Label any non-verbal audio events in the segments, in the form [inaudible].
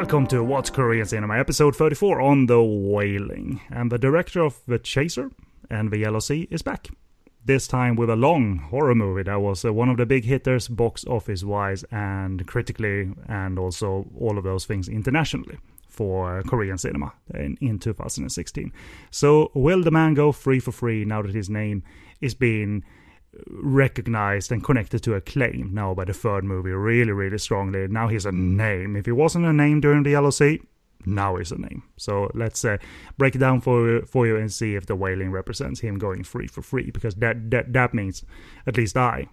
Welcome to What's Korean Cinema, episode 34 on The Wailing. And the director of The Chaser and The Yellow Sea is back. This time with a long horror movie that was uh, one of the big hitters box office wise and critically, and also all of those things internationally for Korean cinema in, in 2016. So, will the man go free for free now that his name is being recognized and connected to acclaim now by the third movie really, really strongly. Now he's a name. If he wasn't a name during the Yellow Sea, now he's a name. So let's uh, break it down for for you and see if the wailing represents him going free for free, because that that that means at least I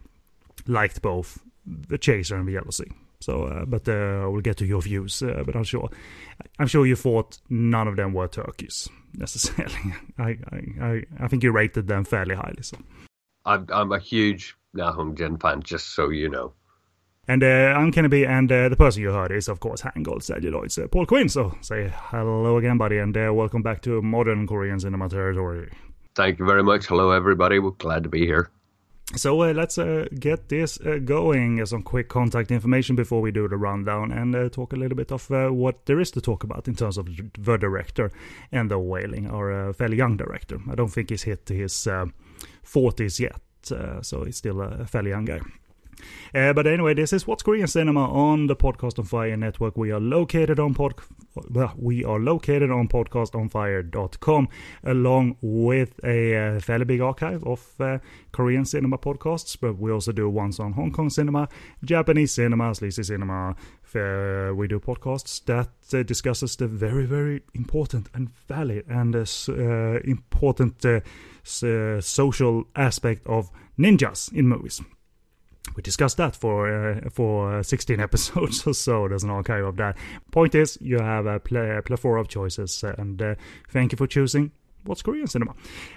liked both the Chaser and the Yellow Sea. So, uh, but uh, we'll get to your views. Uh, but I'm sure, I'm sure you thought none of them were turkeys necessarily. [laughs] I, I, I, I think you rated them fairly highly. So. I'm I'm a huge Na Hong Jin fan, just so you know. And uh, I'm Kenneth, and uh, the person you heard is, of course, Hangul Celluloid's uh, Paul Quinn. So say hello again, buddy, and uh, welcome back to modern Korean cinema territory. Thank you very much. Hello, everybody. We're glad to be here. So uh, let's uh, get this uh, going. Some quick contact information before we do the rundown and uh, talk a little bit of uh, what there is to talk about in terms of the director and the wailing, or a fairly young director. I don't think he's hit his 40s yet, uh, so he's still a fairly young guy. Uh, but anyway, this is What's Korean Cinema on the Podcast on Fire network. We are located on pod, we are located on podcastonfire.com, along with a uh, fairly big archive of uh, Korean cinema podcasts. But we also do ones on Hong Kong cinema, Japanese cinema, sleazy cinema. We do podcasts that discusses the very, very important and valid and uh, social aspect of ninjas in movies we discussed that for uh, for 16 [laughs] episodes or so. There's an archive of that. Point is, you have a, pl- a plethora of choices, and uh, thank you for choosing What's Korean Cinema.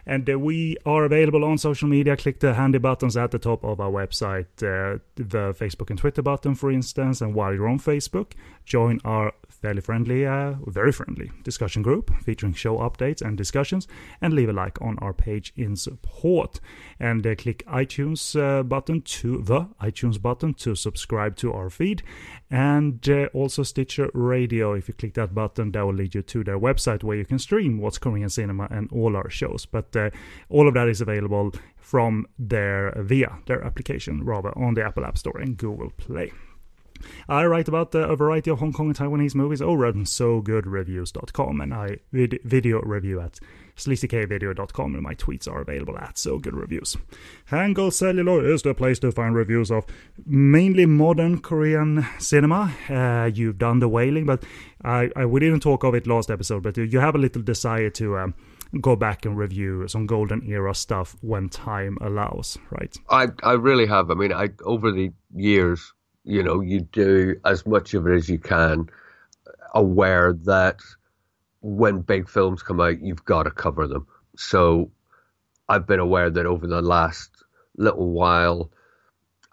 And uh, we are available on social media. Click the handy buttons at the top of our website, uh, the Facebook and Twitter button, for instance. And while you're on Facebook, join our fairly friendly, uh, very friendly discussion group featuring show updates and discussions, and leave a like on our page in support. And uh, click iTunes uh, button to the iTunes button to subscribe to our feed, and uh, also Stitcher Radio. If you click that button, that will lead you to their website where you can stream What's Korean Cinema and all our shows. But uh, all of that is available from their via their application, rather on the Apple App Store and Google Play. I write about uh, a variety of Hong Kong and Taiwanese movies over at SoGoodReviews.com, and I vid- video review at sleazykvideo.com, and my tweets are available at So Good Reviews. Hangul Celluloid is the place to find reviews of mainly modern Korean cinema. Uh, you've done The Wailing, but I, I, we didn't talk of it last episode, but you have a little desire to. Um, go back and review some golden era stuff when time allows, right? I I really have. I mean, I over the years you know, you do as much of it as you can, aware that when big films come out, you've got to cover them. So I've been aware that over the last little while,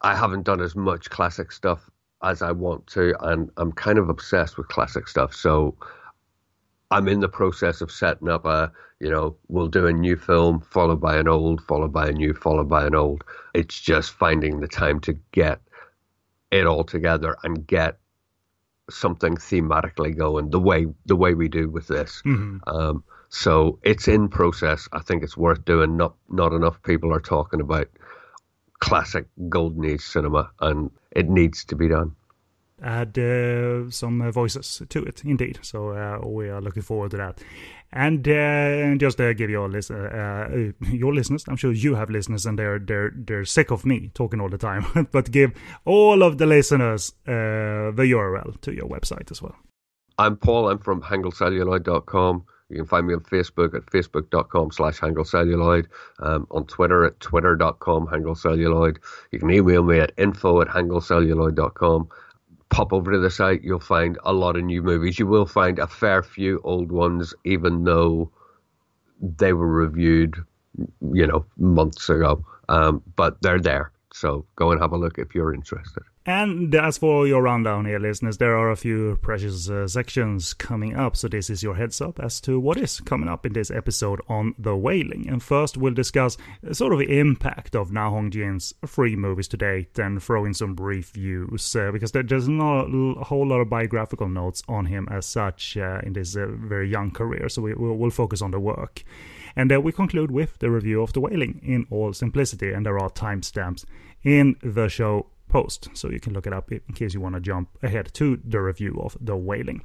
I haven't done as much classic stuff as I want to, and I'm kind of obsessed with classic stuff. So I'm in the process of setting up a, you know, we'll do a new film followed by an old, followed by a new, followed by an old. It's just finding the time to get it all together and get something thematically going the way the way we do with this. Mm-hmm. Um, so it's in process. I think it's worth doing. Not not enough people are talking about classic golden age cinema, and it needs to be done add uh, some uh, voices to it, indeed. So uh, we are looking forward to that. And uh, just uh, give your list, uh, your listeners, I'm sure you have listeners, and they're they're they're sick of me talking all the time. [laughs] but give all of the listeners the URL to your website as well. I'm Paul. I'm from hangulcelluloid.com. You can find me on Facebook at facebook.com slash hangulcelluloid, um, on Twitter at twitter.com hangulcelluloid. You can email me at info at hangulcelluloid.com pop over to the site, you'll find a lot of new movies. You will find a fair few old ones, even though they were reviewed, you know, months ago. Um, but they're there. So go and have a look if you're interested. And as for your rundown here, listeners, there are a few precious uh, sections coming up, so this is your heads up as to what is coming up in this episode on The Wailing. And first, we'll discuss sort of the impact of Na Hong Jin's three movies to date and throw in some brief views, uh, because there's not a whole lot of biographical notes on him as such uh, in this uh, very young career, so we, will we'll focus on the work. And uh, we conclude with the review of The Wailing in all simplicity, and there are timestamps in the show post, so you can look it up in case you want to jump ahead to the review of The Wailing.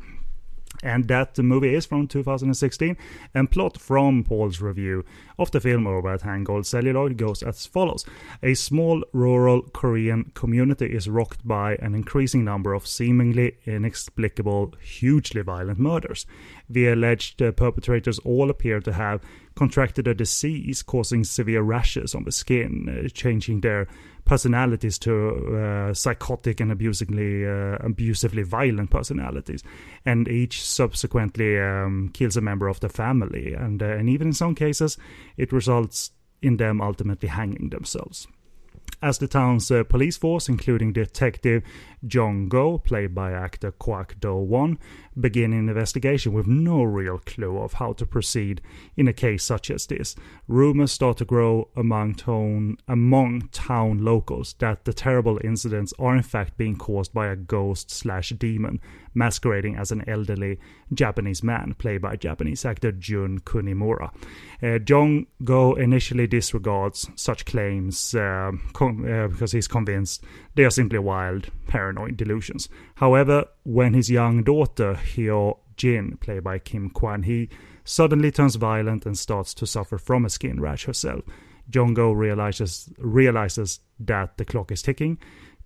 And that the movie is from 2016, and plot from Paul's review of the film over at Hangul Celluloid goes as follows. A small rural Korean community is rocked by an increasing number of seemingly inexplicable, hugely violent murders. The alleged uh, perpetrators all appear to have contracted a disease causing severe rashes on the skin, uh, changing their personalities to uh, psychotic and abusively uh, abusively violent personalities, and each subsequently um, kills a member of the family, and uh, and even in some cases, it results in them ultimately hanging themselves. As the town's uh, police force, including Detective Jong Go, played by actor Kwak Do Won, begin an investigation with no real clue of how to proceed in a case such as this. Rumors start to grow among town, among town locals that the terrible incidents are in fact being caused by a ghost slash demon masquerading as an elderly Japanese man, played by Japanese actor Jun Kunimura. Uh, Jong Go initially disregards such claims uh, uh, because he's convinced they are simply wild, paranoid delusions. However, when his young daughter, Hyo Jin, played by Kim Hwan Hee, suddenly turns violent and starts to suffer from a skin rash herself, Jong-go realizes realizes that the clock is ticking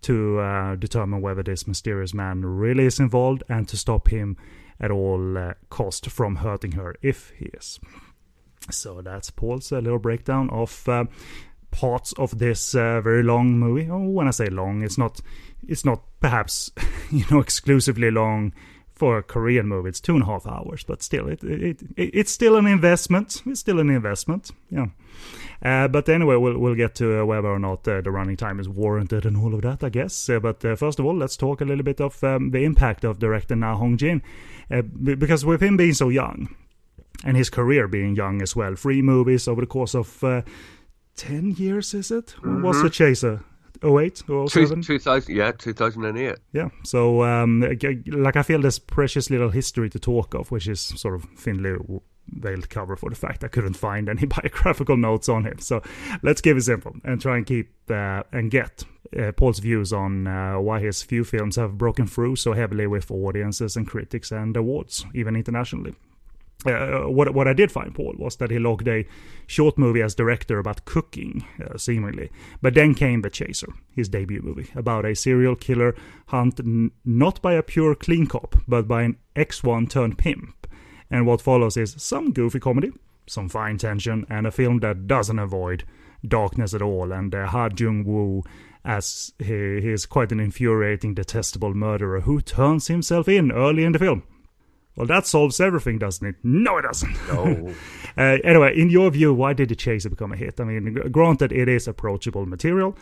to uh, determine whether this mysterious man really is involved and to stop him at all uh, cost from hurting her if he is. So that's Paul's uh, little breakdown of uh, parts of this uh, very long movie. Oh, when I say long, it's not it's not perhaps [laughs] you know exclusively long for a Korean movie. It's two and a half hours, but still, it, it, it it's still an investment. It's still an investment. Yeah. Uh, but anyway, we'll we'll get to uh, whether or not uh, the running time is warranted and all of that, I guess. Uh, but uh, first of all, let's talk a little bit of um, the impact of director Na Hong Jin, uh, because with him being so young, and his career being young as well, three movies over the course of 10 years, is it? Mm-hmm. What's the chaser? 08 or 07? 2000, yeah, 2008. Yeah, so um, like I feel there's precious little history to talk of, which is sort of thinly veiled cover for the fact I couldn't find any [laughs] biographical notes on him. So let's give it simple and try and keep uh, and get uh, Paul's views on uh, why his few films have broken through so heavily with audiences and critics and awards, even internationally. Uh, what what I did find, Paul, was that he logged a short movie as director about cooking, uh, seemingly. But then came The Chaser, his debut movie, about a serial killer hunt n- not by a pure clean cop, but by an X1 turned pimp. And what follows is some goofy comedy, some fine tension, and a film that doesn't avoid darkness at all. And uh, Ha Jung Woo as he, he is quite an infuriating, detestable murderer who turns himself in early in the film well, that solves everything, doesn't it? No, it doesn't. No. [laughs] uh, anyway, in your view, why did The Chaser become a hit? I mean, granted, it is approachable material,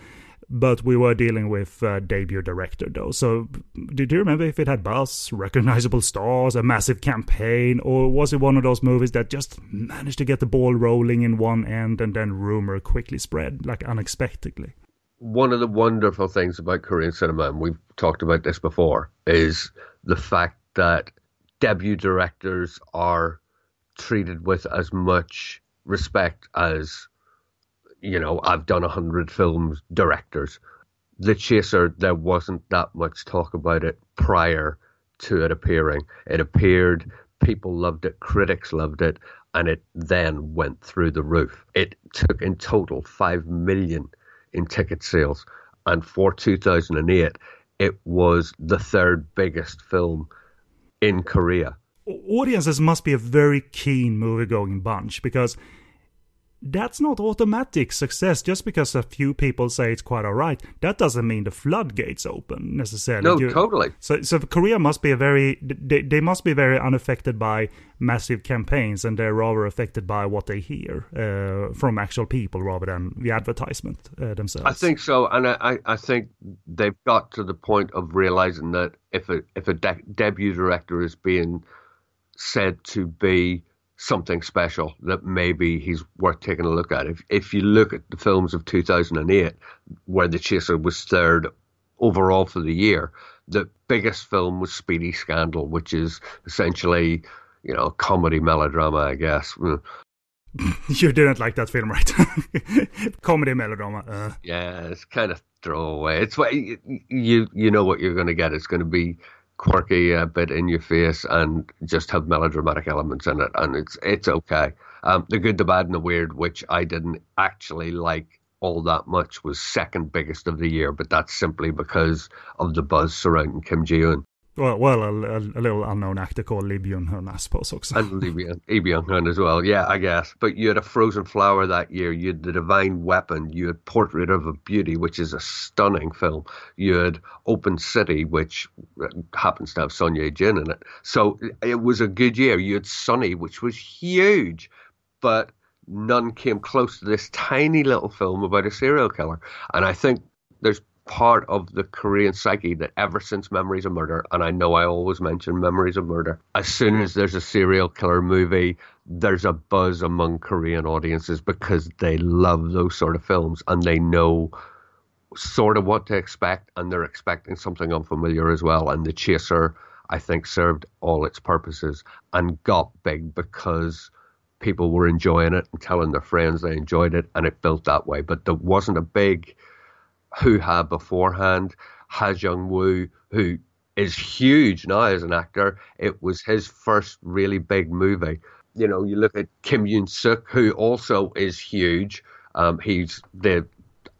but we were dealing with a debut director, though. So, did you remember if it had buzz, recognizable stars, a massive campaign, or was it one of those movies that just managed to get the ball rolling in one end and then rumor quickly spread, like unexpectedly? One of the wonderful things about Korean cinema, and we've talked about this before, is the fact that debut directors are treated with as much respect as you know I've done a hundred films directors. The Chaser, there wasn't that much talk about it prior to it appearing. It appeared, people loved it, critics loved it, and it then went through the roof. It took in total five million in ticket sales, and for 2008, it was the third biggest film in Korea. Audiences must be a very keen movie going bunch because that's not automatic success just because a few people say it's quite alright. That doesn't mean the floodgates open necessarily. No, You- totally. So, so Korea must be a very they, they must be very unaffected by massive campaigns, and they're rather affected by what they hear uh, from actual people rather than the advertisement uh, themselves. I think so, and I, I- I think they've got to the point of realizing that if a if a de- debut director is being said to be something special, that maybe he's worth taking a look at. If if you look at the films of 2008, where The Chaser was third overall for the year, the biggest film was Speedy Scandal, which is essentially you know comedy melodrama, I guess. [laughs] [laughs] You didn't like that film, right? [laughs] Comedy melodrama. Uh, Yeah, it's kind of throwaway. It's what you, you know what you're going to get. It's going to be quirky, a bit in your face, and just have melodramatic elements in it, and it's it's okay. Um, the good, the bad, and the weird, which I didn't actually like all that much, was second biggest of the year, but that's simply because of the buzz surrounding Kim Jee Woon well, well, a, a, a little unknown actor called Lee Byung Hun, I suppose, also. and Lee Byung- Hun as well. Yeah, I guess. But you had a Frozen Flower that year. You had The Divine Weapon. You had Portrait of a Beauty, which is a stunning film. You had Open City, which uh, happens to have Son Ye Jin in it. So it was a good year. You had Sunny, which was huge, but none came close to this tiny little film about a serial killer. And I think there's part of the Korean psyche that ever since Memories of Murder, and I know I always mention Memories of Murder, as soon as there's a serial killer movie, there's a buzz among Korean audiences because they love those sort of films and they know sort of what to expect and they're expecting something unfamiliar as well. And The Chaser, I think, served all its purposes and got big because people were enjoying it and telling their friends they enjoyed it and it built that way. But there wasn't a big hoo ha beforehand. Ha Jung Woo, who is huge now as an actor, it was his first really big movie. You know, you look at Kim Yoon Suk, who also is huge. Um, he's the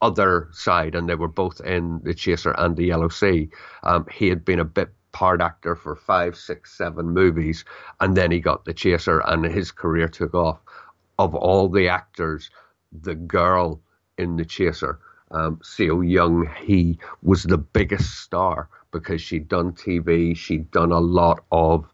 other side, and they were both in The Chaser and The Yellow Sea. Um, he had been a bit part actor for five, six, seven movies, and then he got The Chaser, and his career took off. Of all the actors, the girl in The Chaser, um, Seo Young Hee, was the biggest star because she'd done TV, she'd done a lot of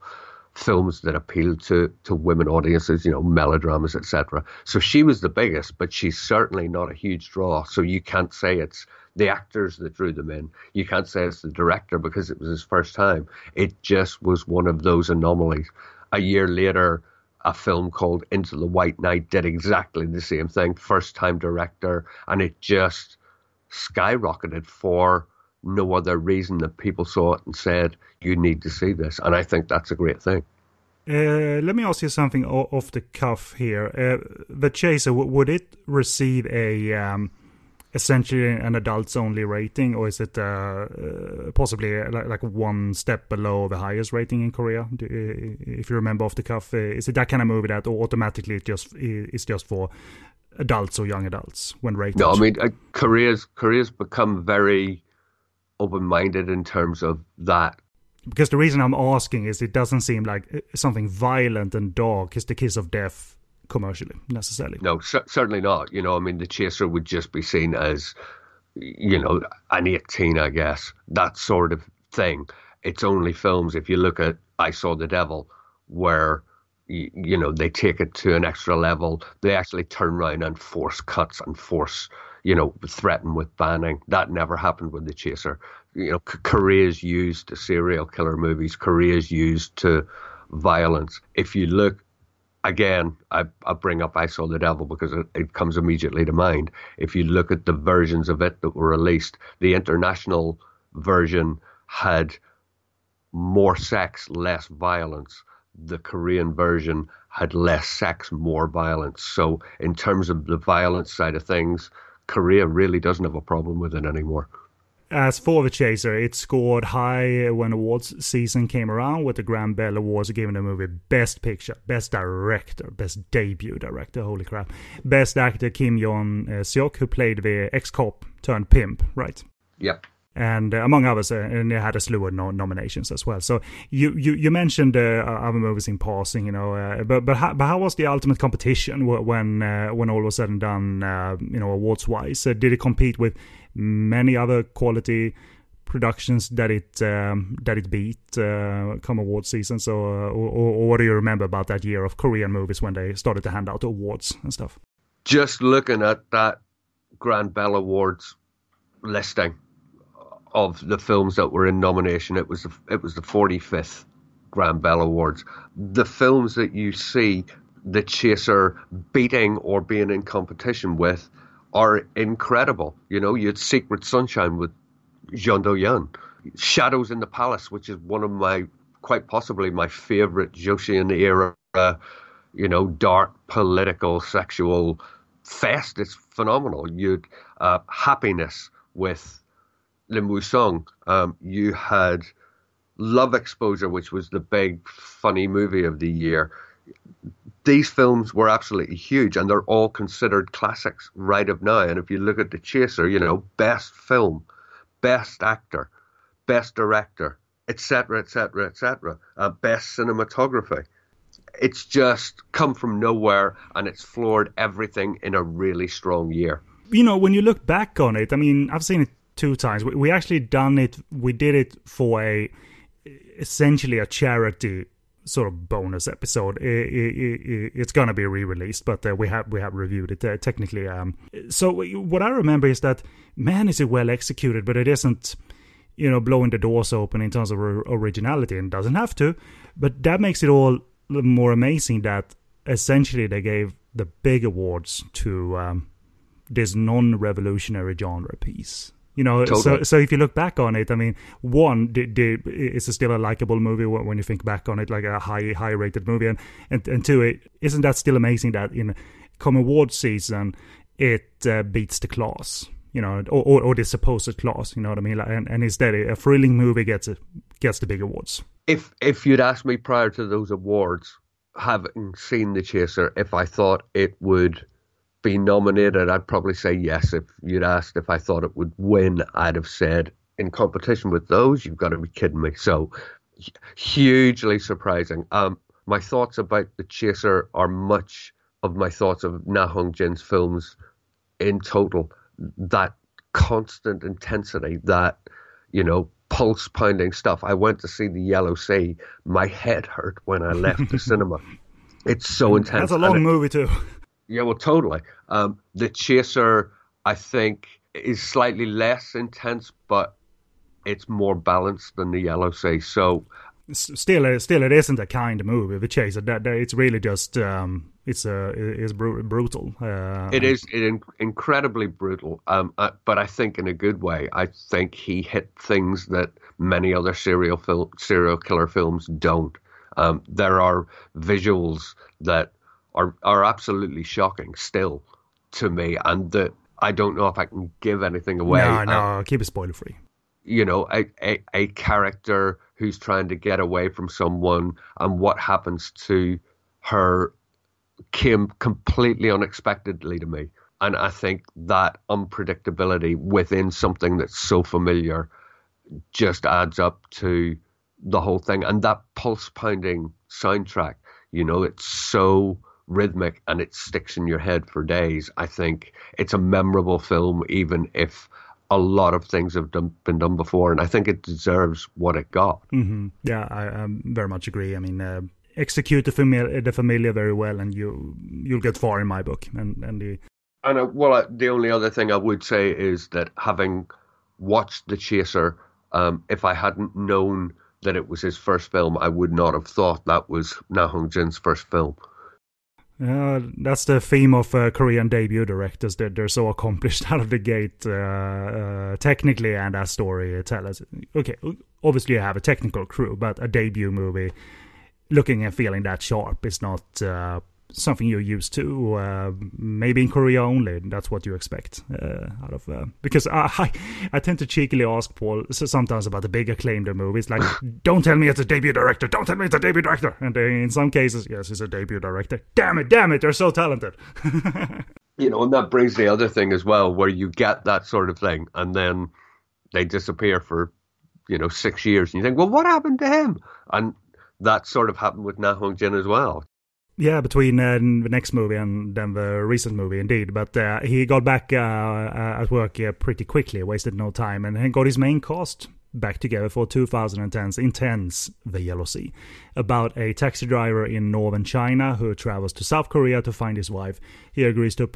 films that appealed to, to women audiences, you know, melodramas, etc. So she was the biggest, but she's certainly not a huge draw. So you can't say it's the actors that drew them in. You can't say it's the director because it was his first time. It just was one of those anomalies. A year later, a film called Into the White Night did exactly the same thing. First time director, and it just skyrocketed for no other reason that people saw it and said, you need to see this. And I think that's a great thing. Uh, let me ask you something off the cuff here. Uh, the Chaser, would it receive a um, essentially an adults only rating, or is it uh, uh, possibly uh, like, one step below the highest rating in Korea? Uh, if you remember off the cuff, is it that kind of movie that automatically it just is just for adults or young adults when rated? No, I mean uh, Korea's Korea's become very open-minded in terms of that. because the reason I'm asking is it doesn't seem like uh, something violent and dark is the kiss of death commercially necessarily. No, cer- certainly not. You know, I mean, the chaser would just be seen as, you know, an 18, I guess, that sort of thing. It's only films, if you look at I Saw the Devil, where, you, know, they take it to an extra level. They actually turn around and force cuts and force, you know, threaten with banning. That never happened with the chaser. You know, Korea's used to serial killer movies, Korea's used to violence. If you look again, I, I bring up I Saw the Devil because it, it comes immediately to mind. If you look at the versions of it that were released, the international version had more sex, less violence. The Korean version had less sex, more violence. So, in terms of the violence side of things, Korea really doesn't have a problem with it anymore. As for The Chaser, it scored high when awards season came around, with the Grand Bell Awards giving the movie Best Picture, Best Director, Best Debut Director, holy crap. Best Actor Kim Yeon uh, Seok, who played the ex-cop turned pimp, right? Yep. And uh, among others, uh, and it had a slew of no- nominations as well. So you you, you mentioned uh, other movies in passing, you know, but but how, but how was the ultimate competition when when all was said and done, you know, awards wise? did it compete with many other quality? productions that it um, that it beat uh, come award season. So, uh, or, or, what do you remember about that year of Korean movies when they started to hand out awards and stuff? Just looking at that Grand Bell Awards listing of the films that were in nomination. It was the, it was the 45th Grand Bell Awards. The films that you see the Chaser beating or being in competition with are incredible. You know, you had Secret Sunshine with Jeon Do-yeon, Shadows in the Palace, which is one of my quite possibly my favorite Joseon era, you know, dark political sexual fest. It's phenomenal. You'd uh, Happiness with Lim Woo Sung. Um, you had Love Exposure, which was the big funny movie of the year. These films were absolutely huge, and they're all considered classics right of now. And if you look at The Chaser, you know, best film, best actor, best director, etc., etc., etc., best cinematography. It's just come from nowhere, and it's floored everything in a really strong year. You know, when you look back on it, I mean, I've seen it two times. We, we actually done it. We did it for a essentially a charity sort of bonus episode. It, it, it, it's gonna be re-released, but uh, we have we have reviewed it uh, technically. Um, so what I remember is that man, is it well executed, but it isn't, you know, blowing the doors open in terms of originality, and doesn't have to. But that makes it all more amazing that essentially they gave the big awards to um, this non-revolutionary genre piece. You know, totally. so so if you look back on it, I mean, one, the, the, it's still a likable movie when you think back on it, like a high high rated movie, and and, and two, it, isn't that still amazing that in come award season it uh, beats the class, you know, or, or, or, the supposed class, you know what I mean? Like, and, and instead, a thrilling movie gets a, gets the big awards. If if you'd asked me prior to those awards, having seen The Chaser, if I thought it would be nominated, I'd probably say yes. If you'd asked if I thought it would win, I'd have said in competition with those, you've got to be kidding me. So hugely surprising. Um, my thoughts about the Chaser are much of my thoughts of Na Hong Jin's films in total. That constant intensity, that you know, pulse pounding stuff. I went to see the Yellow Sea. My head hurt when I left the [laughs] cinema. It's so intense. That's a long movie too. Yeah, well, totally. Um, the Chaser, I think, is slightly less intense, but it's more balanced than the Yellow Sea. So still, still, it isn't a kind movie. The Chaser, that, it's really just um, it's uh, it's brutal. Uh, it is it incredibly brutal. Um, uh, but I think in a good way. I think he hit things that many other serial film, serial killer films don't. Um, there are visuals that are are absolutely shocking still to me, and that I don't know if I can give anything away. No, no, um, keep it spoiler free. You know, a, a a character who's trying to get away from someone, and what happens to her came completely unexpectedly to me. And I think that unpredictability within something that's so familiar just adds up to the whole thing. And that pulse pounding soundtrack, you know, it's so rhythmic and it sticks in your head for days. I think it's a memorable film, even if a lot of things have done, been done before, and I think it deserves what it got. Mm-hmm. Yeah, I, I, very much agree. I mean, uh, execute the familiar, the familiar very well, and you you'll get far in my book. And and the and uh, well, uh, the only other thing I would say is that having watched The Chaser, um, if I hadn't known that it was his first film, I would not have thought that was Na Hong Jin's first film. That's the theme of uh, Korean debut directors that they're so accomplished [laughs] out of the gate, uh, uh technically and as storytellers. Okay, obviously you have a technical crew, but a debut movie looking and feeling that sharp is not uh, something you're used to. Uh, maybe in Korea only, that's what you expect uh, out of. Uh, because I, [laughs] I tend to cheekily ask Paul sometimes about the big acclaimed movies, like, [laughs] "Don't tell me it's a debut director. Don't tell me it's a debut director." And in some cases, yes, it's a debut director. Damn it! Damn it! They're so talented. [laughs] you know, and that brings the other thing as well, where you get that sort of thing, and then they disappear for you know six years, and you think, well, what happened to him? And that sort of happened with Na Hong Jin as well. Yeah, between uh, the next movie and then the recent movie, indeed. But uh, he got back uh, uh at work pretty quickly, wasted no time, and got his main cast back together for 2010's intense The Yellow Sea, about a taxi driver in northern China who travels to South Korea to find his wife. He agrees to,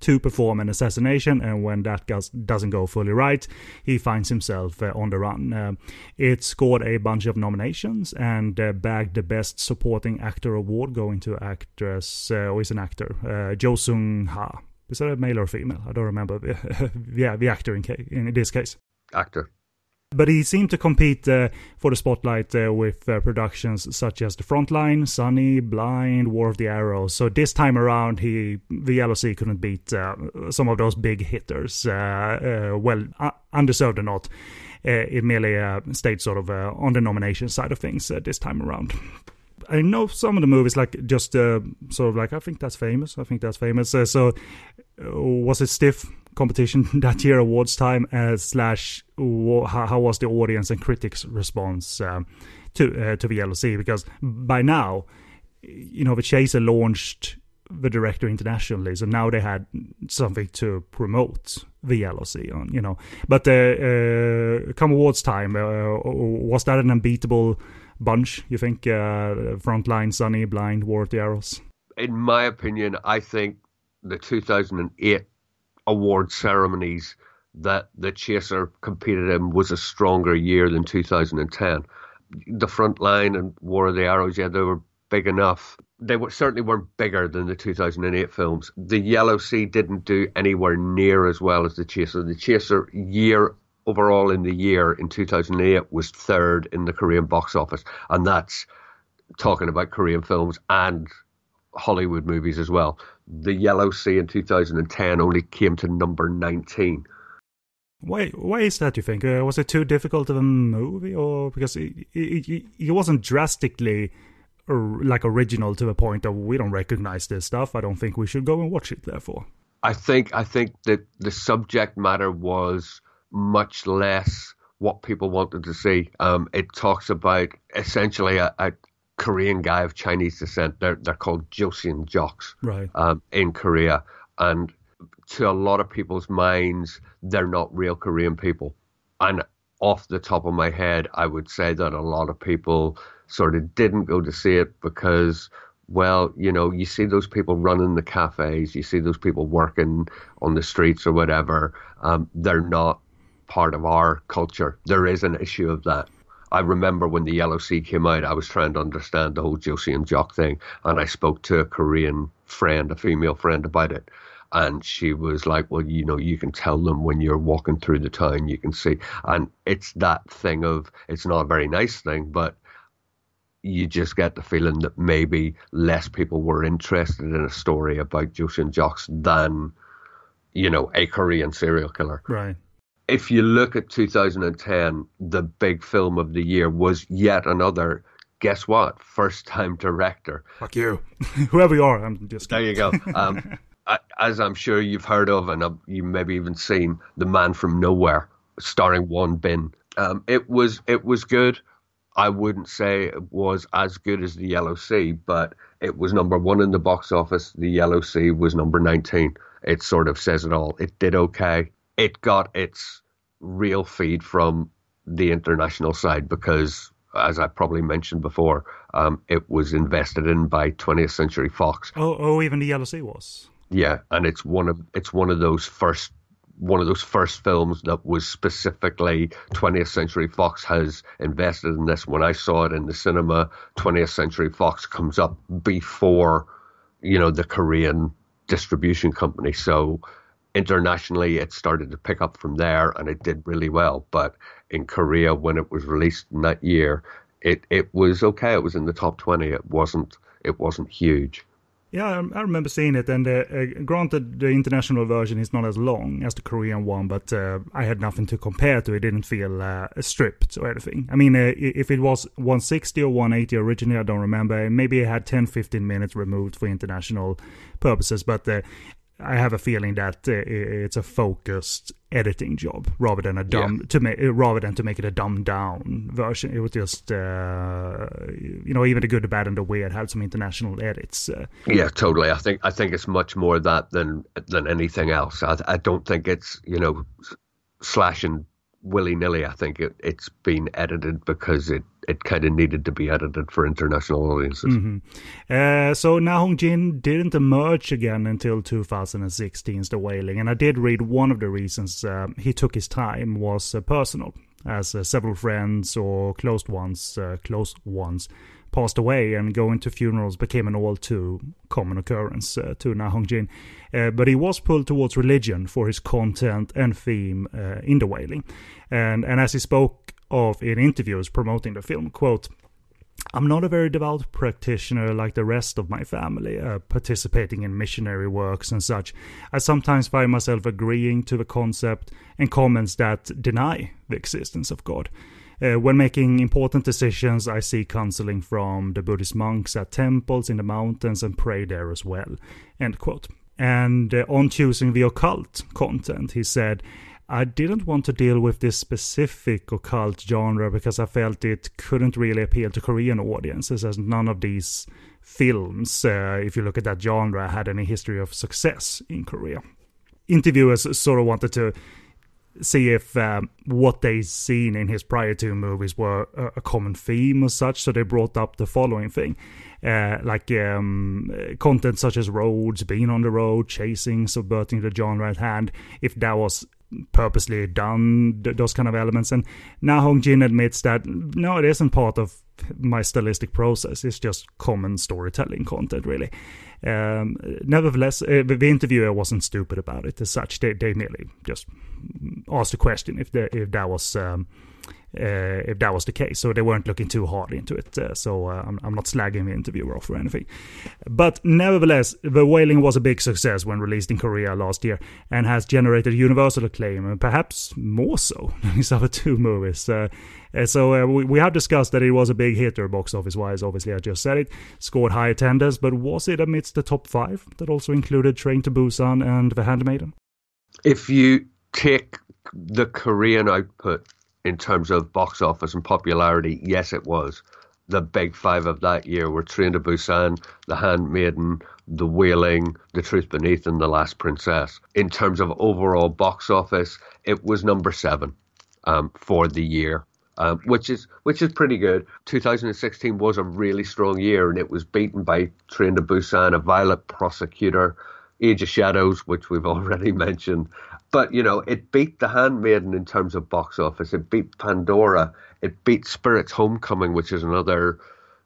to perform an assassination, and when that doesn't go fully right, he finds himself uh, on the run. Uh, it scored a bunch of nominations and uh, bagged the Best Supporting Actor award, going to actress, uh, or is an actor, uh, Jo Sung Ha. Is that a male or female? I don't remember. [laughs] yeah, the actor in, case, in this case. Actor. But he seemed to compete uh, for the spotlight uh, with uh, productions such as The Frontline, Sunny, Blind, War of the Arrows. So this time around, he the Sea couldn't beat uh, some of those big hitters. Uh, uh, well, undeserved or not, it merely stayed sort of on the nomination side of things this time around. I know some of the movies like just sort of like I think that's famous. I think that's famous. So was it stiff competition [laughs] that year, awards time? Uh, slash, how, was the audience and critics' response um, to uh, to Sea? Because by now, you know, the Chaser launched the director internationally, so now they had something to promote the Sea on, you know. But uh, come awards time, was that an unbeatable? bunch, you think? Uh, Frontline, Sunny, Blind, War of the Arrows? In my opinion, I think the 2008 award ceremonies that the Chaser competed in was a stronger year than 2010. The Frontline and War of the Arrows, yeah, they were big enough. They were, certainly weren't bigger than the 2008 films. The Yellow Sea didn't do anywhere near as well as The Chaser. The Chaser year overall in the year in 2008 was third in the Korean box office, and that's talking about Korean films and Hollywood movies as well. The Yellow Sea in 2010 only came to number 19. Why? Why is that? You think uh, was it too difficult of a movie, or because it, it, it wasn't drastically like original to the point that we don't recognize this stuff? I don't think we should go and watch it. Therefore, I think I think that the subject matter was much less what people wanted to see. Um, it talks about essentially a, a, Korean guy of Chinese descent. They're they're called Joseonjoks right. um, in Korea, and to a lot of people's minds, they're not real Korean people. And off the top of my head, I would say that a lot of people sort of didn't go to see it because well, you know, you see those people running the cafes, you see those people working on the streets or whatever. Um, they're not part of our culture. There is an issue of that. I remember when the Yellow Sea came out, I was trying to understand the whole Joseonjok thing, and I spoke to a Korean friend, a female friend, about it. And she was like, Well, you know, you can tell them when you're walking through the town, you can see. And it's that thing of, it's not a very nice thing, but you just get the feeling that maybe less people were interested in a story about Joseonjoks than, you know, a Korean serial killer. Right if you look at 2010, the big film of the year was yet another. Guess what? First time director. Fuck you, [laughs] whoever you are. I'm just there. You go. Um, [laughs] as I'm sure you've heard of, and you maybe even seen, The Man from Nowhere, starring Won Bin. Um, it was it was good. I wouldn't say it was as good as The Yellow Sea, but it was number one in the box office. The Yellow Sea was number 19. It sort of says it all. It did okay it got its real feed from the international side because, as I probably mentioned before, um, it was invested in by 20th Century Fox. Oh, oh, even the Yellow Sea was. Yeah, and it's one of it's one of those first one of those first films that was specifically 20th Century Fox has invested in this. When I saw it in the cinema, 20th Century Fox comes up before, you know, the Korean distribution company. So internationally, it started to pick up from there, and it did really well. But in Korea, when it was released in that year, it it was okay. It was in the top twenty. It wasn't it wasn't huge. Yeah, I remember seeing it, and uh, uh, granted, the international version is not as long as the Korean one, but uh, I had nothing to compare to. It didn't feel uh, stripped or anything. I mean, uh, if it was 160 or 180 originally, I don't remember. Maybe it had 10, 15 minutes removed for international purposes, but I have a feeling that uh, it's a focused editing job rather than a dumb yeah. to make rather than to make it a dumbed down version. It was just uh, you know even the good, the bad, and the weird had some international edits. Uh, yeah, totally. I think I think it's much more that than than anything else. I, I don't think it's you know slashing willy nilly. I think it, it's been edited because it, it kind of needed to be edited for international audiences. Mm-hmm. Uh, so Na Hong Jin didn't emerge again until 2016's The Wailing, and I did read one of the reasons uh, he took his time was uh, personal, as uh, several friends or close ones, uh, close ones, passed away, and going to funerals became an all too common occurrence uh, to Na Hong Jin. But he was pulled towards religion for his content and theme in the wailing. And, and as he spoke of in interviews promoting the film, quote, I'm not a very devout practitioner like the rest of my family, uh, participating in missionary works and such. I sometimes find myself agreeing to the concept and comments that deny the existence of God. Uh, when making important decisions, I seek counseling from the Buddhist monks at temples in the mountains and pray there as well. End quote. And uh, on choosing the occult content, he said, I didn't want to deal with this specific occult genre because I felt it couldn't really appeal to Korean audiences, as none of these films, uh, if you look at that genre, had any history of success in Korea. Interviewers sort of wanted to see if um, what they'd seen in his prior two movies were a, a, common theme or such. So they brought up the following thing. Uh, like um, content such as roads, being on the road, chasing, subverting the genre at hand, if that was purposely done, those kind of elements. And Na Hong Jin admits that no, it isn't part of my stylistic process. It's just common storytelling content, really. Um, nevertheless, uh, the interviewer wasn't stupid about it as such. They, they merely just asked a question if, the, if that was um, if that was the case. So they weren't looking too hard into it. Uh, so uh, I'm, I'm, not slagging the interviewer off or anything. But nevertheless, The Wailing was a big success when released in Korea last year and has generated universal acclaim, and perhaps more so [laughs] than his other two movies. Uh, so uh, we, we have discussed that it was a big hitter box office wise. Obviously, I just said it. Scored high attendance, but was it amidst the top five that also included Train to Busan and The Handmaiden? If you take the Korean output in terms of box office and popularity, yes, it was. The big five of that year were Train to Busan, The Handmaiden, The Wailing, The Truth Beneath, and The Last Princess. In terms of overall box office, it was number seven um, for the year. Um, which is which is pretty good. 2016 was a really strong year, and it was beaten by Train to Busan, A Violent Prosecutor, Age of Shadows, which we've [laughs] already mentioned, but you know, it beat The Handmaiden in terms of box office. It beat Pandora. It beat Spirit's Homecoming, which is another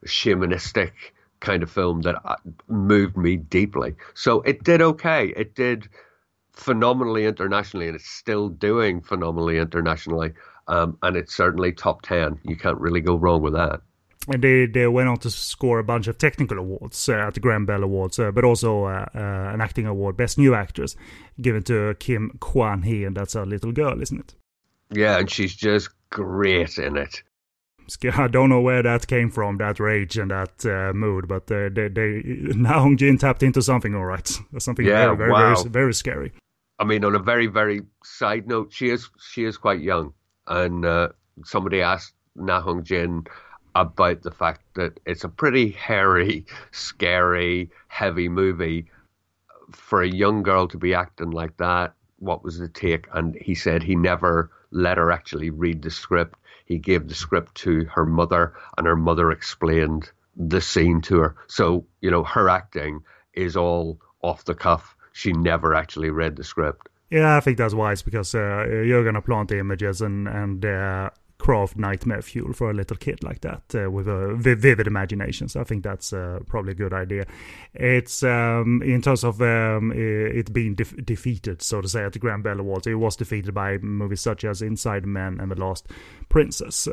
shamanistic kind of film that uh, moved me deeply. So it did okay. It did phenomenally internationally, and it's still doing phenomenally internationally. Um, and it's certainly top ten. You can't really go wrong with that and they, they went on to score a bunch of technical awards uh, at the Grand Bell Awards, uh, but also uh, uh an acting award, Best New Actress, given to Kim Hwan Hee, and that's a little girl, isn't it? Yeah, and she's just great in it. [laughs] I don't know where that came from, that rage and that uh, mood, but uh, they, they [laughs] Na Hong Jin tapped into something, all right, [laughs] something yeah, very, very, wow. very, very scary. I mean, on a very, very side note, she is she is quite young, and somebody asked Na Hong Jin about the fact that it's a pretty hairy, [laughs] scary, heavy movie. For a young girl to be acting like that, what was the take? And he said he never let her actually read the script. He gave the script to her mother, and her mother explained the scene to her. So, you know, her acting is all off the cuff. She never actually read the script. Yeah, I think that's wise because uh, you're gonna plant the images and and uh, craft nightmare fuel for a little kid like that uh, with a vivid imagination. So I think that's uh, probably a good idea. It's um, in terms of um, it being de- defeated, so to say, at the Grand Bell Awards. It was defeated by movies such as Inside Men and The Last Princess.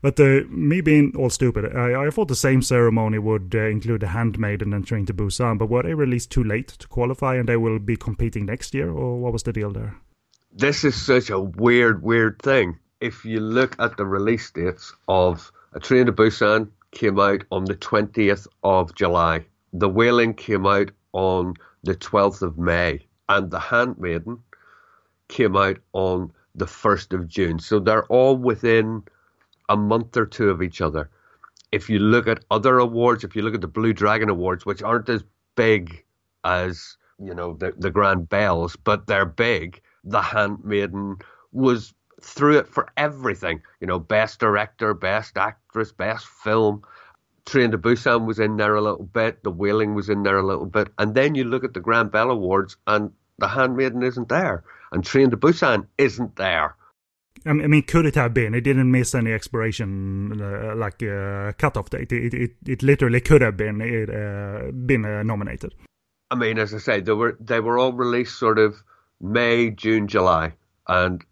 But uh, me being all stupid, I, I thought the same ceremony would uh, include The Handmaiden and Train to Busan, but were they released too late to qualify and they will be competing next year, or what was the deal there? This is such a weird, weird thing if you look at the release dates of A Train to Busan came out on the 20th of July. The Wailing came out on the 12th of May. and The Handmaiden came out on the 1st of June. So they're all within a month or two of each other. If you look at other awards, if you look at the Blue Dragon Awards, which aren't as big as, you know, the, the Grand Bells, but they're big, The Handmaiden was through it for everything. You know, best director, best actress, best film. Train to Busan was in there a little bit. The Wailing was in there a little bit. And then you look at the Grand Bell Awards and The Handmaiden isn't there. And Train to Busan isn't there. I mean, could it have been? It didn't miss any expiration, uh, like uh, cutoff date. It, it, it literally could have been it, uh, been uh, nominated. I mean, as I say, they were they were all released sort of May, June, July, and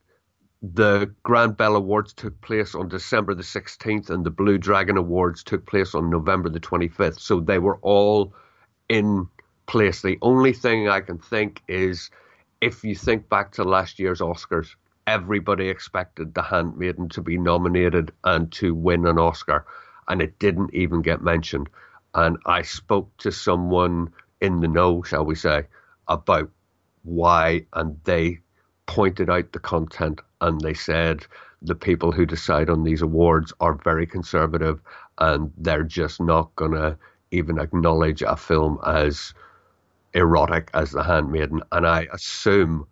the Grand Bell Awards took place on December the 16th, and the Blue Dragon Awards took place on November the 25th. So they were all in place. The only thing I can think is if you think back to last year's Oscars, everybody expected The Handmaiden to be nominated and to win an Oscar, and it didn't even get mentioned. And I spoke to someone in the know, shall we say, about why, and they pointed out the content and they said the people who decide on these awards are very conservative and they're just not going to even acknowledge a film as erotic as The Handmaiden. And I assume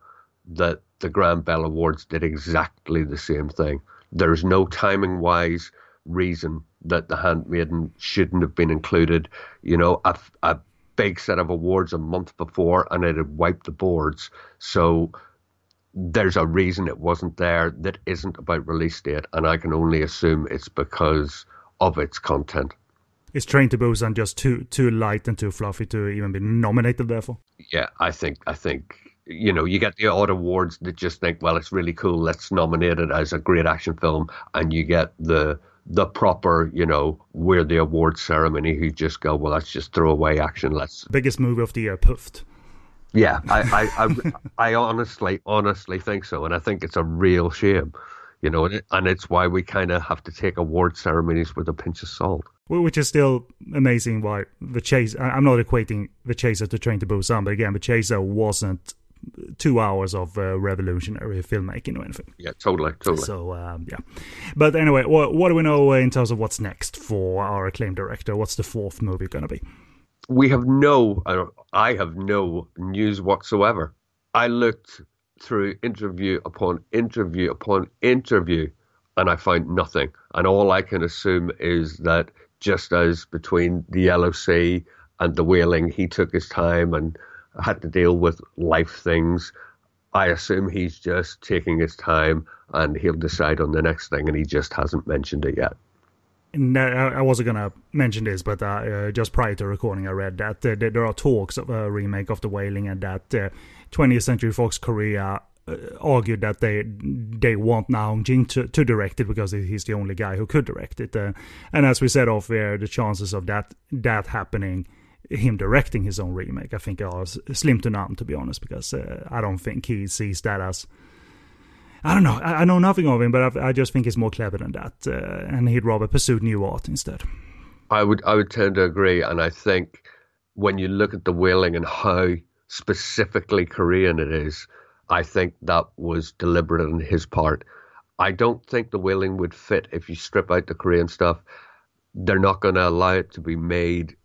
that the Grand Bell Awards did exactly the same thing. There's no timing wise reason that The Handmaiden shouldn't have been included. You know, a, a big set of awards a month before and it had wiped the boards. So there's a reason it wasn't there that isn't about release date, and I can only assume it's because of its content. Is Train to Busan just too too light and too fluffy to even be nominated? Therefore, yeah, I think I think you know you get the odd awards that just think, well, it's really cool, let's nominate it as a great action film, and you get the the proper, you know, we're the award ceremony who just go, well, let's just throw away action. Let's biggest movie of the year, puffed. Yeah, I, I, I, I, honestly, honestly think so, and I think it's a real shame, you know, and, it, and it's why we kind of have to take award ceremonies with a pinch of salt. Which is still amazing. Why the chase? I'm not equating the chaser to Train to Busan, but again, the chaser wasn't two hours of uh, revolutionary filmmaking or anything. Yeah, totally, totally. So um, yeah, but anyway, what, what do we know in terms of what's next for our acclaimed director? What's the fourth movie going to be? We have no, I have no news whatsoever. I looked through interview upon interview upon interview and I find nothing. And all I can assume is that just as between the Sea and the Wailing, he took his time and had to deal with life things. I assume he's just taking his time and he'll decide on the next thing, and he just hasn't mentioned it yet. I wasn't gonna mention this, but uh, uh, just prior to recording, I read that uh, there are talks of a remake of The Wailing, and that 20th uh, Century Fox Korea uh, argued that they they want Na Hong Jin to, to direct it because he's the only guy who could direct it. Uh, and as we said off air, the chances of that that happening, him directing his own remake, I think are slim to none, to be honest, because I don't think he sees that as I don't know. I, I know nothing of him, but I, I, just think he's more clever than that, uh, and he'd rather pursue new art instead. I would I would tend to agree, and I think when you look at the Wailing and how specifically Korean it is, I think that was deliberate on his part. I don't think the Wailing would fit if you strip out the Korean stuff. They're not going to allow it to be made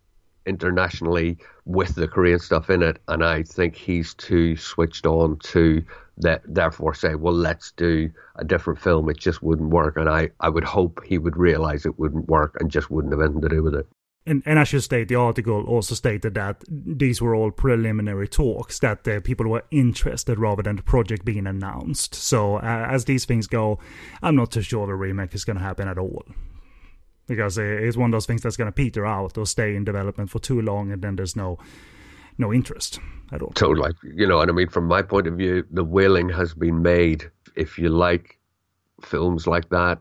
internationally with the Korean stuff in it, and I think he's too switched on to that. Therefore, say, well, let's do a different film. It just wouldn't work, and I, I would hope he would realize it wouldn't work and just wouldn't have anything to do with it. And, and I should state the article also stated that these were all preliminary talks, that uh, people were interested rather than the project being announced. So, uh, as these things go, I'm not too sure the remake is going to happen at all because it's one of those things that's going to peter out or stay in development for too long, and then there's no no interest at all. Totally, you know, and I mean, from my point of view, the Wailing has been made. If you like films like that,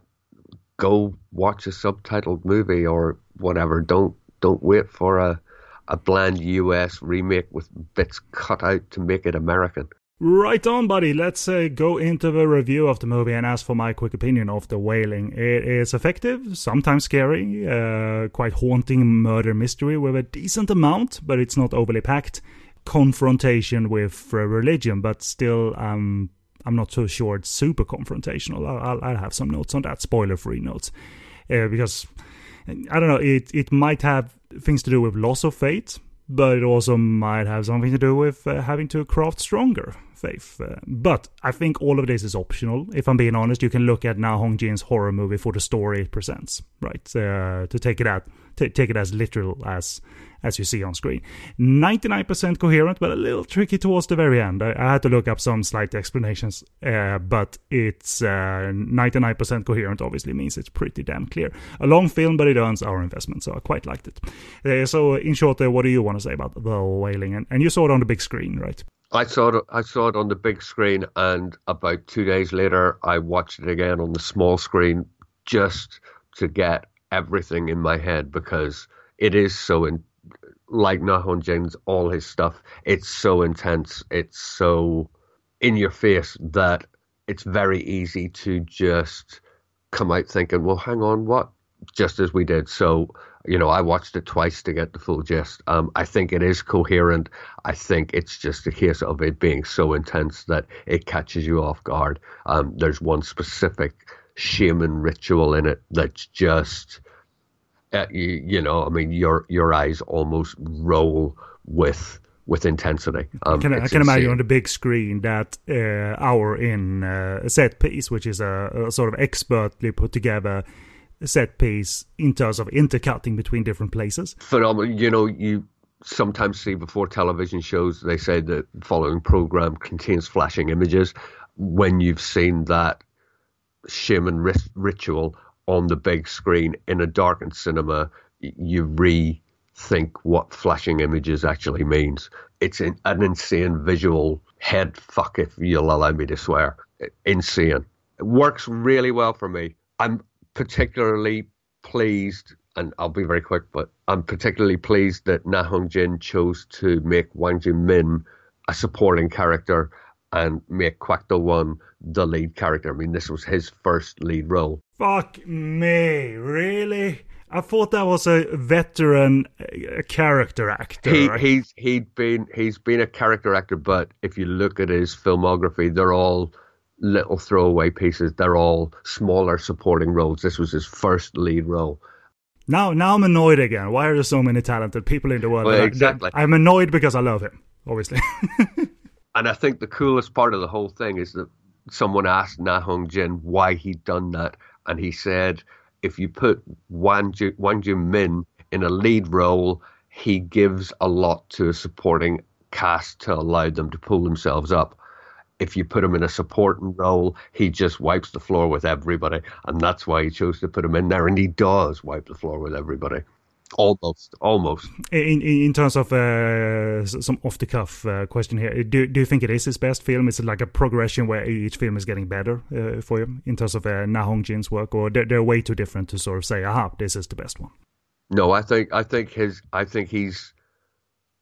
go watch a subtitled movie or whatever. Don't don't wait for a a bland US remake with bits cut out to make it American. Right on, buddy. Let's uh, go into the review of the movie and ask for my quick opinion of The Wailing. It is effective, sometimes scary, uh, quite haunting murder mystery with a decent amount, but it's not overly packed. confrontation with uh, religion, but still, um, I'm not so sure it's super confrontational. I'll, I'll have some notes on that, spoiler-free notes, uh, because I don't know. It it might have things to do with loss of faith, but it also might have something to do with uh, having to craft stronger faith. Uh, but I think all of this is optional. If I'm being honest, you can look at Na Hong Jin's horror movie for the story it presents, right? Uh, to take it out, t- take it as literal as as you see on screen. 99% coherent, but a little tricky towards the very end. I, I had to look up some slight explanations, uh, but it's uh, 99% coherent obviously means it's pretty damn clear. A long film, but it earns our investment, so I quite liked it. Uh, so, in short, uh, what do you want to say about the wailing? And, and you saw it on the big screen, right? I saw it. I saw it on the big screen, and about two days later, I watched it again on the small screen just to get everything in my head because it is so in, like Na Hong Jin's all his stuff. It's so intense. It's so in your face that it's very easy to just come out thinking, "Well, hang on, what?" Just as we did. So you know, I watched it twice to get the full gist. Um, I think it is coherent. I think it's just a case of it being so intense that it catches you off guard. Um, there's one specific shaman ritual in it that's just, uh, you, you, know, I mean, your your eyes almost roll with with intensity. Um, I can, I can imagine on the big screen that uh, hour in uh, set piece, which is a, a sort of expertly put together set piece in terms of intercutting between different places. Phenomenal. You know, you sometimes see before television shows, they say that the following program contains flashing images. When you've seen that shaman ritual on the big screen in a darkened cinema, you rethink what flashing images actually means. It's an, an insane visual head fuck, if you'll allow me to swear. Insane. It works really well for me. I'm particularly pleased, and I'll be very quick, but I'm particularly pleased that Na Hong Jin chose to make Hwang Jung Min a supporting character and make Do Won the lead character. I mean, this was his first lead role. Fuck me, really? I thought that was a veteran uh, a character actor. He. He's he'd been he's been a character actor, but if you look at his filmography, they're all little throwaway pieces. They're all smaller supporting roles. This was his first lead role. Now, now I'm annoyed again. Why are there so many talented people in the world? Well, exactly. I, I'm annoyed because I love him, obviously. [laughs] and I think the coolest part of the whole thing is that someone asked Na Hong Jin why he'd done that, and he said, if you put Wang, Ju- Hwang Jung Min in a lead role, he gives a lot to a supporting cast to allow them to pull themselves up if you put him in a supporting role, he just wipes the floor with everybody. And that's why he chose to put him in there. And he does wipe the floor with everybody. Almost, almost. In in terms of uh, some off the cuff uh, question here, do do you think it is his best film? Is it like a progression where each film is getting better uh, for you in terms of uh, Na Hong Jin's work, or they're, they're way too different to sort of say, aha, this is the best one? No, I think I think his I think he's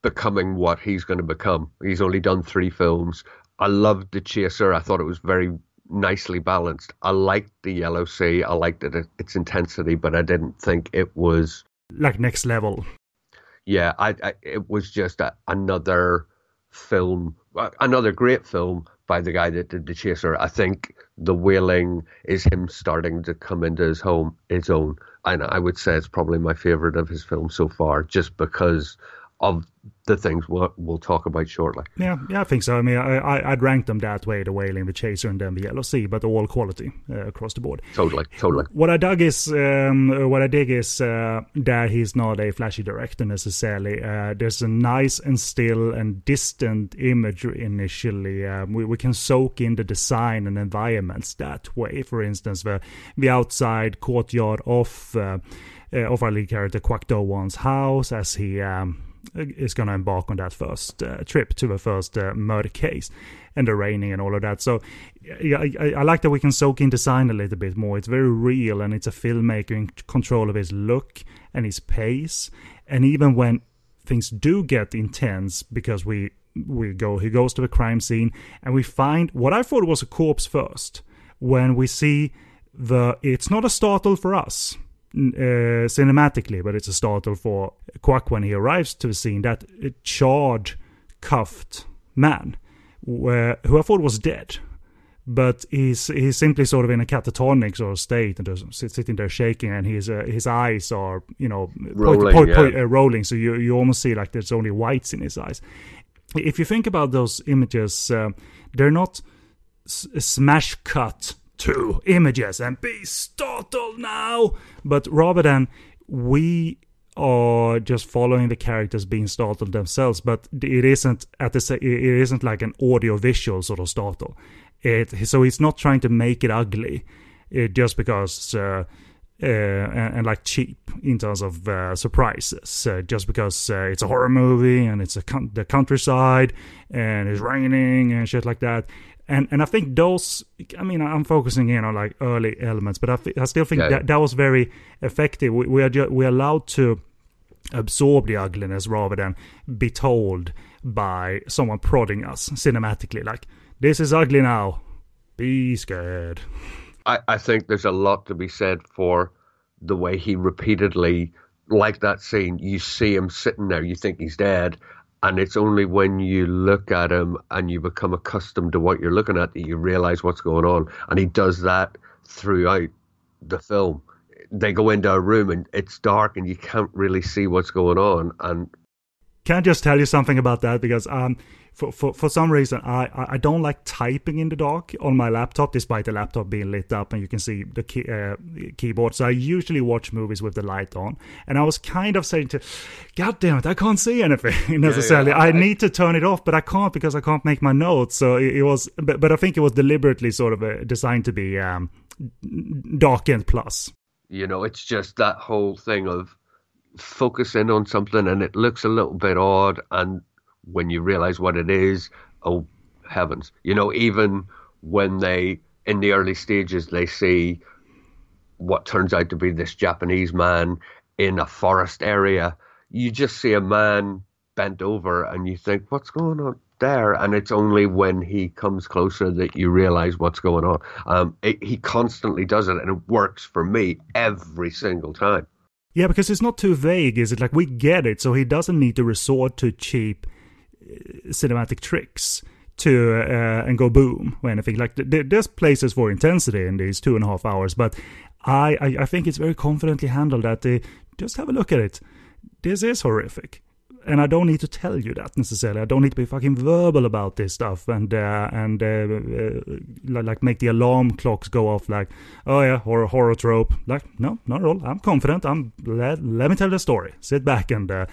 becoming what he's going to become. He's only done three films. I loved the Chaser. I thought it was very nicely balanced. I liked the Yellow Sea. I liked it, its intensity, but I didn't think it was like next level. Yeah, I, I it was just a, another film, uh, another great film by the guy that did the Chaser. I think the Wailing is him starting to come into his home, his own, and I would say it's probably my favorite of his films so far, just because of the things we'll, we'll talk about shortly. Yeah, yeah, I think so. I mean, I, I, would rank them that way: the Wailing, the Chaser, and then the Yellow Sea, but all quality uh, across the board. Totally, totally. What I dug is, um, what I dig is uh, that he's not a flashy director necessarily. Uh, there's a nice and still and distant imagery initially. Um, we we can soak in the design and environments that way. For instance, the the outside courtyard of. Uh, uh, of our lead character Kwak Do Won's house as he um, is going to embark on that first uh, trip to the first uh, murder case and the raining and all of that. So yeah, I, I, like that we can soak in design a little bit more. It's very real and it's a filmmaker in control of his look and his pace. And even when things do get intense because we we go he goes to the crime scene and we find what I thought was a corpse first when we see the it's not a startle for us uh, cinematically, but it's a startle for Kwak when he arrives to the scene. That charred cuffed man where, who I thought was dead. But he's he's simply sort of in a catatonic sort of state and just sitting there shaking, and his uh, his eyes are you know rolling, point, point, yeah. uh, rolling. So you you almost see like there's only whites in his eyes. If you think about those images, uh, they're not s- smash cut to images and be startled now, but rather than we are just following the characters being startled themselves, but it isn't at the it isn't like an audio visual sort of startle. It so it's not trying to make it ugly, it just because. Uh, uh, and, and, like cheap in terms of uh, surprises. Uh, just because uh, it's a horror movie and it's a con- the countryside and it's raining and shit like that. And and I think those. I mean, I'm focusing in on like early elements, but I, th- I still think yeah. that that was very effective. We, we are ju- we're allowed to absorb the ugliness rather than be told by someone prodding us cinematically like this is ugly now be scared I, I think there's a lot to be said for the way he repeatedly like that scene you see him sitting there you think he's dead and it's only when you look at him and you become accustomed to what you're looking at that you realize what's going on and he does that throughout the film they go into a room and it's dark and you can't really see what's going on. And can I just tell you something about that? Because um, for, for, for some reason, I, I don't like typing in the dark on my laptop, despite the laptop being lit up and you can see the key, uh, keyboard. So I usually watch movies with the light on. And I was kind of saying to, God damn it, I can't see anything necessarily. [laughs] Yeah, yeah. I, I need to turn it off, but I can't because I can't make my notes. So it, it was, but, but I think it was deliberately sort of uh, designed to be um, darkened plus. You know, it's just that whole thing of focusing on something and it looks a little bit odd, and when you realize what it is, oh heavens! You know, even when they in the early stages they see what turns out to be this Japanese man in a forest area, you just see a man bent over and you think, what's going on? there, and it's only when he comes closer that you realize what's going on. Um, it, he constantly does it, and it works for me every single time. Yeah, because it's not too vague, is it? Like we get it, so he doesn't need to resort to cheap cinematic tricks to uh, and go boom or anything. Like th- there's places for intensity in these two and a half hours, but I I, I think it's very confidently handled. That they just have a look at it. This is horrific and I don't need to tell you that necessarily. I don't need to be fucking verbal about this stuff and uh, and uh, uh, like make the alarm clocks go off. Like, oh yeah, horror horror trope. Like, no, not at all. I'm confident. I'm let, let me tell the story. Sit back and uh,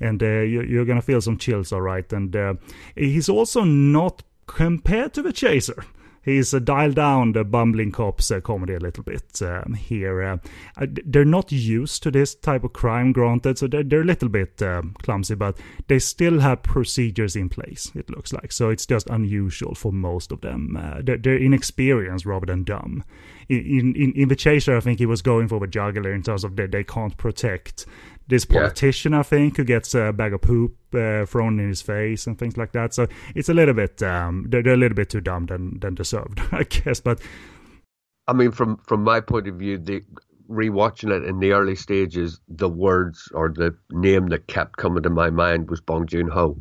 and uh, you, are gonna feel some chills, all right. And uh, he's also not compared to the chaser he's uh, dialed down the bumbling cops uh, comedy a little bit um, here. Uh, uh they're not used to this type of crime, granted, so they're, they're a little bit um, clumsy, but they still have procedures in place, it looks like. So it's just unusual for most of them. Uh, they're, they're, inexperienced rather than dumb. In, in, in the chaser, I think he was going for the juggler in terms of that they can't protect this politician, yeah. I think, who gets a bag of poop uh, thrown in his face and things like that. So it's a little bit, um, they're, they're, a little bit too dumb than than deserved, [laughs] I guess. But I mean, from from my point of view, the rewatching it in the early stages, the words or the name that kept coming to my mind was Bong Joon Ho.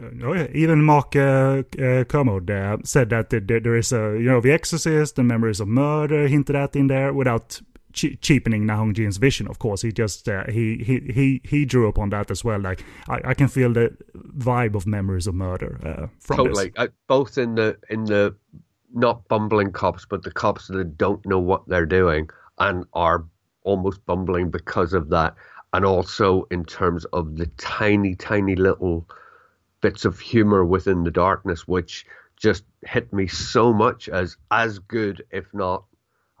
Uh, oh yeah, even Mark uh, uh, Kermode uh, said that there is a, you know, The Exorcist and Memories of Murder hinted at in there without cheapening Na Hong Jin's vision. Of course, he just uh, he he he he drew upon that as well. Like I, I can feel the vibe of Memories of Murder uh, from totally. Both in the in the not bumbling cops, but the cops that don't know what they're doing and are almost bumbling because of that, and also in terms of the tiny, tiny little bits of humor within the darkness, which just hit me so much as as good, if not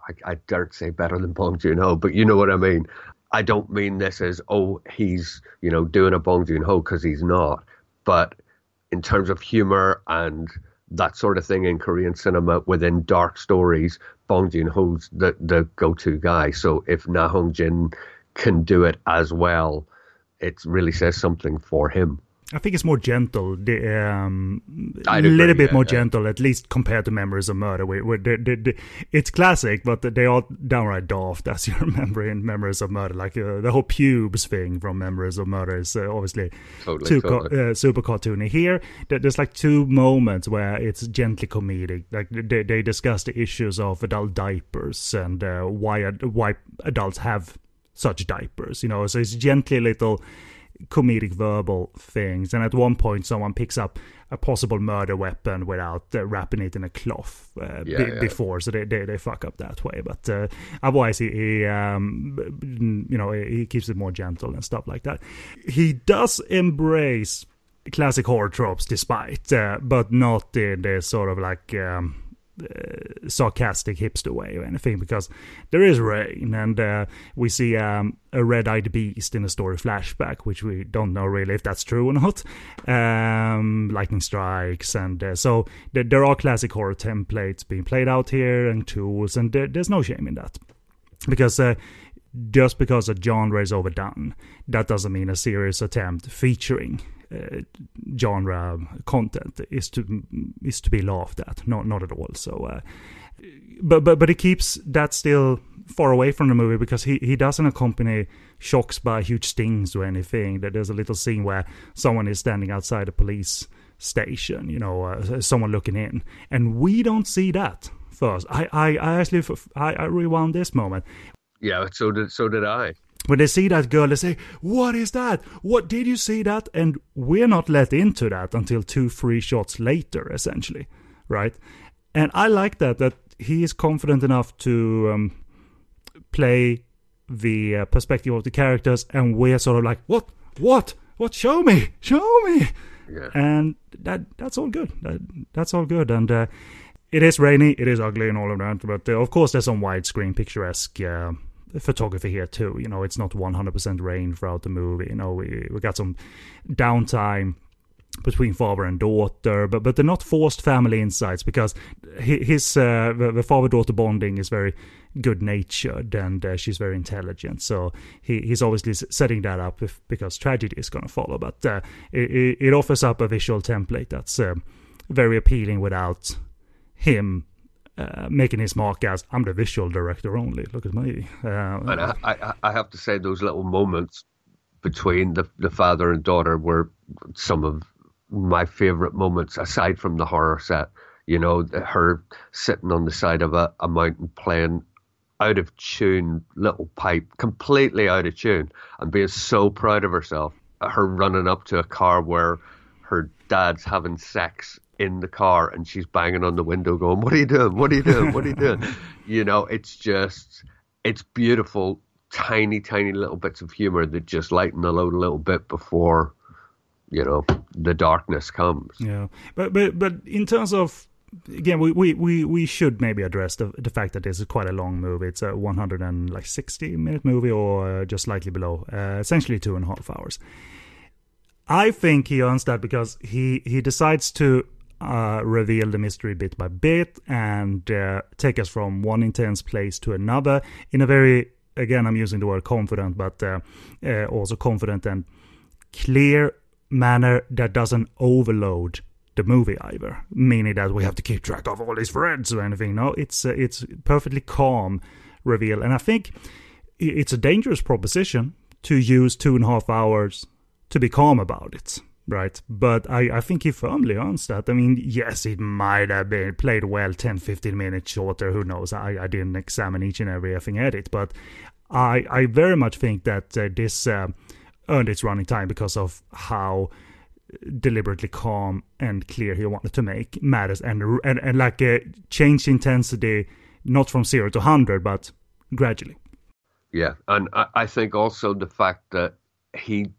I, I dare say better than Bong Joon Ho, but you know what I mean. I don't mean this as oh he's you know doing a Bong Joon Ho because he's not, but in terms of humor and that sort of thing in Korean cinema within dark stories, Bong Joon Ho's the the go to guy. So if Na Hong Jin can do it as well, it really says something for him. I think it's more gentle, the, um, a little bit more yeah, yeah. gentle, at least compared to Memories of Murder. Where, where it's classic, but they are downright daft, [laughs] as you remember in Memories of Murder. Like uh, the whole pubes thing from Memories of Murder is uh, obviously Totally, totally. co- uh, super cartoony. Here, there's like two moments where it's gently comedic. Like they, they discuss the issues of adult diapers and uh, why why adults have such diapers. You know, so it's gently little comedic verbal things. And at one point, someone picks up a possible murder weapon without uh, wrapping it in a cloth uh, Yeah, be- yeah. before, so they, they they fuck up that way. But uh, otherwise, he, he um, you know he keeps it more gentle and stuff like that. He does embrace classic horror tropes, despite, uh, but not in the sort of like. Um, uh, sarcastic hipster way or anything because there is rain and uh, we see um, a red-eyed beast in a story flashback which we don't know really if that's true or not. Um, lightning strikes and uh, so there, there are classic horror templates being played out here and tools and there, there's no shame in that. Because uh, just because a genre is overdone that doesn't mean a serious attempt featuring uh, genre content is to is to be laughed at. Not not at all. So, uh, but but but he keeps that still far away from the movie because he he doesn't accompany shocks by huge stings or anything. That there's a little scene where someone is standing outside a police station, you know, uh, someone looking in, and we don't see that first. I I, I actually I, I rewound this moment Yeah, so did so did I. when they see that girl, they say, "What is that? What did you see that?" And we're not let into that until two, three shots later, essentially, right? And I like that that he is confident enough to um, play the uh, perspective of the characters, and we're sort of like, "What? What? What? Show me! Show me!" Yeah. and that that's all good. That, that's all good, and uh, it is rainy, it is ugly, and all of that. But uh, of course, there's some widescreen, picturesque uh, photography here too. You know, it's not 100% rain throughout the movie. You know, we we got some downtime between father and daughter, but but they're not forced family insights because hi- his uh, the, the father daughter bonding is very good natured and uh, she's very intelligent. So he he's obviously setting that up if, because tragedy is going to follow. But uh, it, it it offers up a visual template that's um, very appealing without him. Uh, making his mark as I'm the visual director only. Look at me. Uh, And I, I, I have to say, those little moments between the, the father and daughter were some of my favorite moments, aside from the horror set. You know, her sitting on the side of a, a mountain playing out of tune little pipe, completely out of tune, and being so proud of herself. Her running up to a car where her dad's having sex in the car and she's banging on the window going, What are you doing? What are you doing? What are you [laughs] doing? you know, it's just, it's beautiful, tiny, tiny little bits of humor that just lighten the load a little bit before, you know, the darkness comes. Yeah, but but but in terms of again, we we, we, we should maybe address the the fact that this is quite a long movie. It's a 160 minute movie or uh, just slightly below, uh, essentially two and a half hours. I think he earns that because he he decides to uh, reveal the mystery bit by bit and uh, take us from one intense place to another in a very again I'm using the word confident, but uh, uh, also confident and clear manner that doesn't overload the movie either, meaning that we have to keep track of all these threads or anything. No, it's uh, it's perfectly calm reveal, and I think it's a dangerous proposition to use two and a half hours to be calm about it, right? But I, I think he firmly earns that. I mean, yes, it might have been played well 10, 15 minutes shorter, who knows? I, I didn't examine each and every effing edit, but I, I very much think that uh, this uh, earned its running time because of how deliberately calm and clear he wanted to make matters and and, and like uh, change intensity not from zero to 100 but gradually Yeah, and I, I think also the fact that he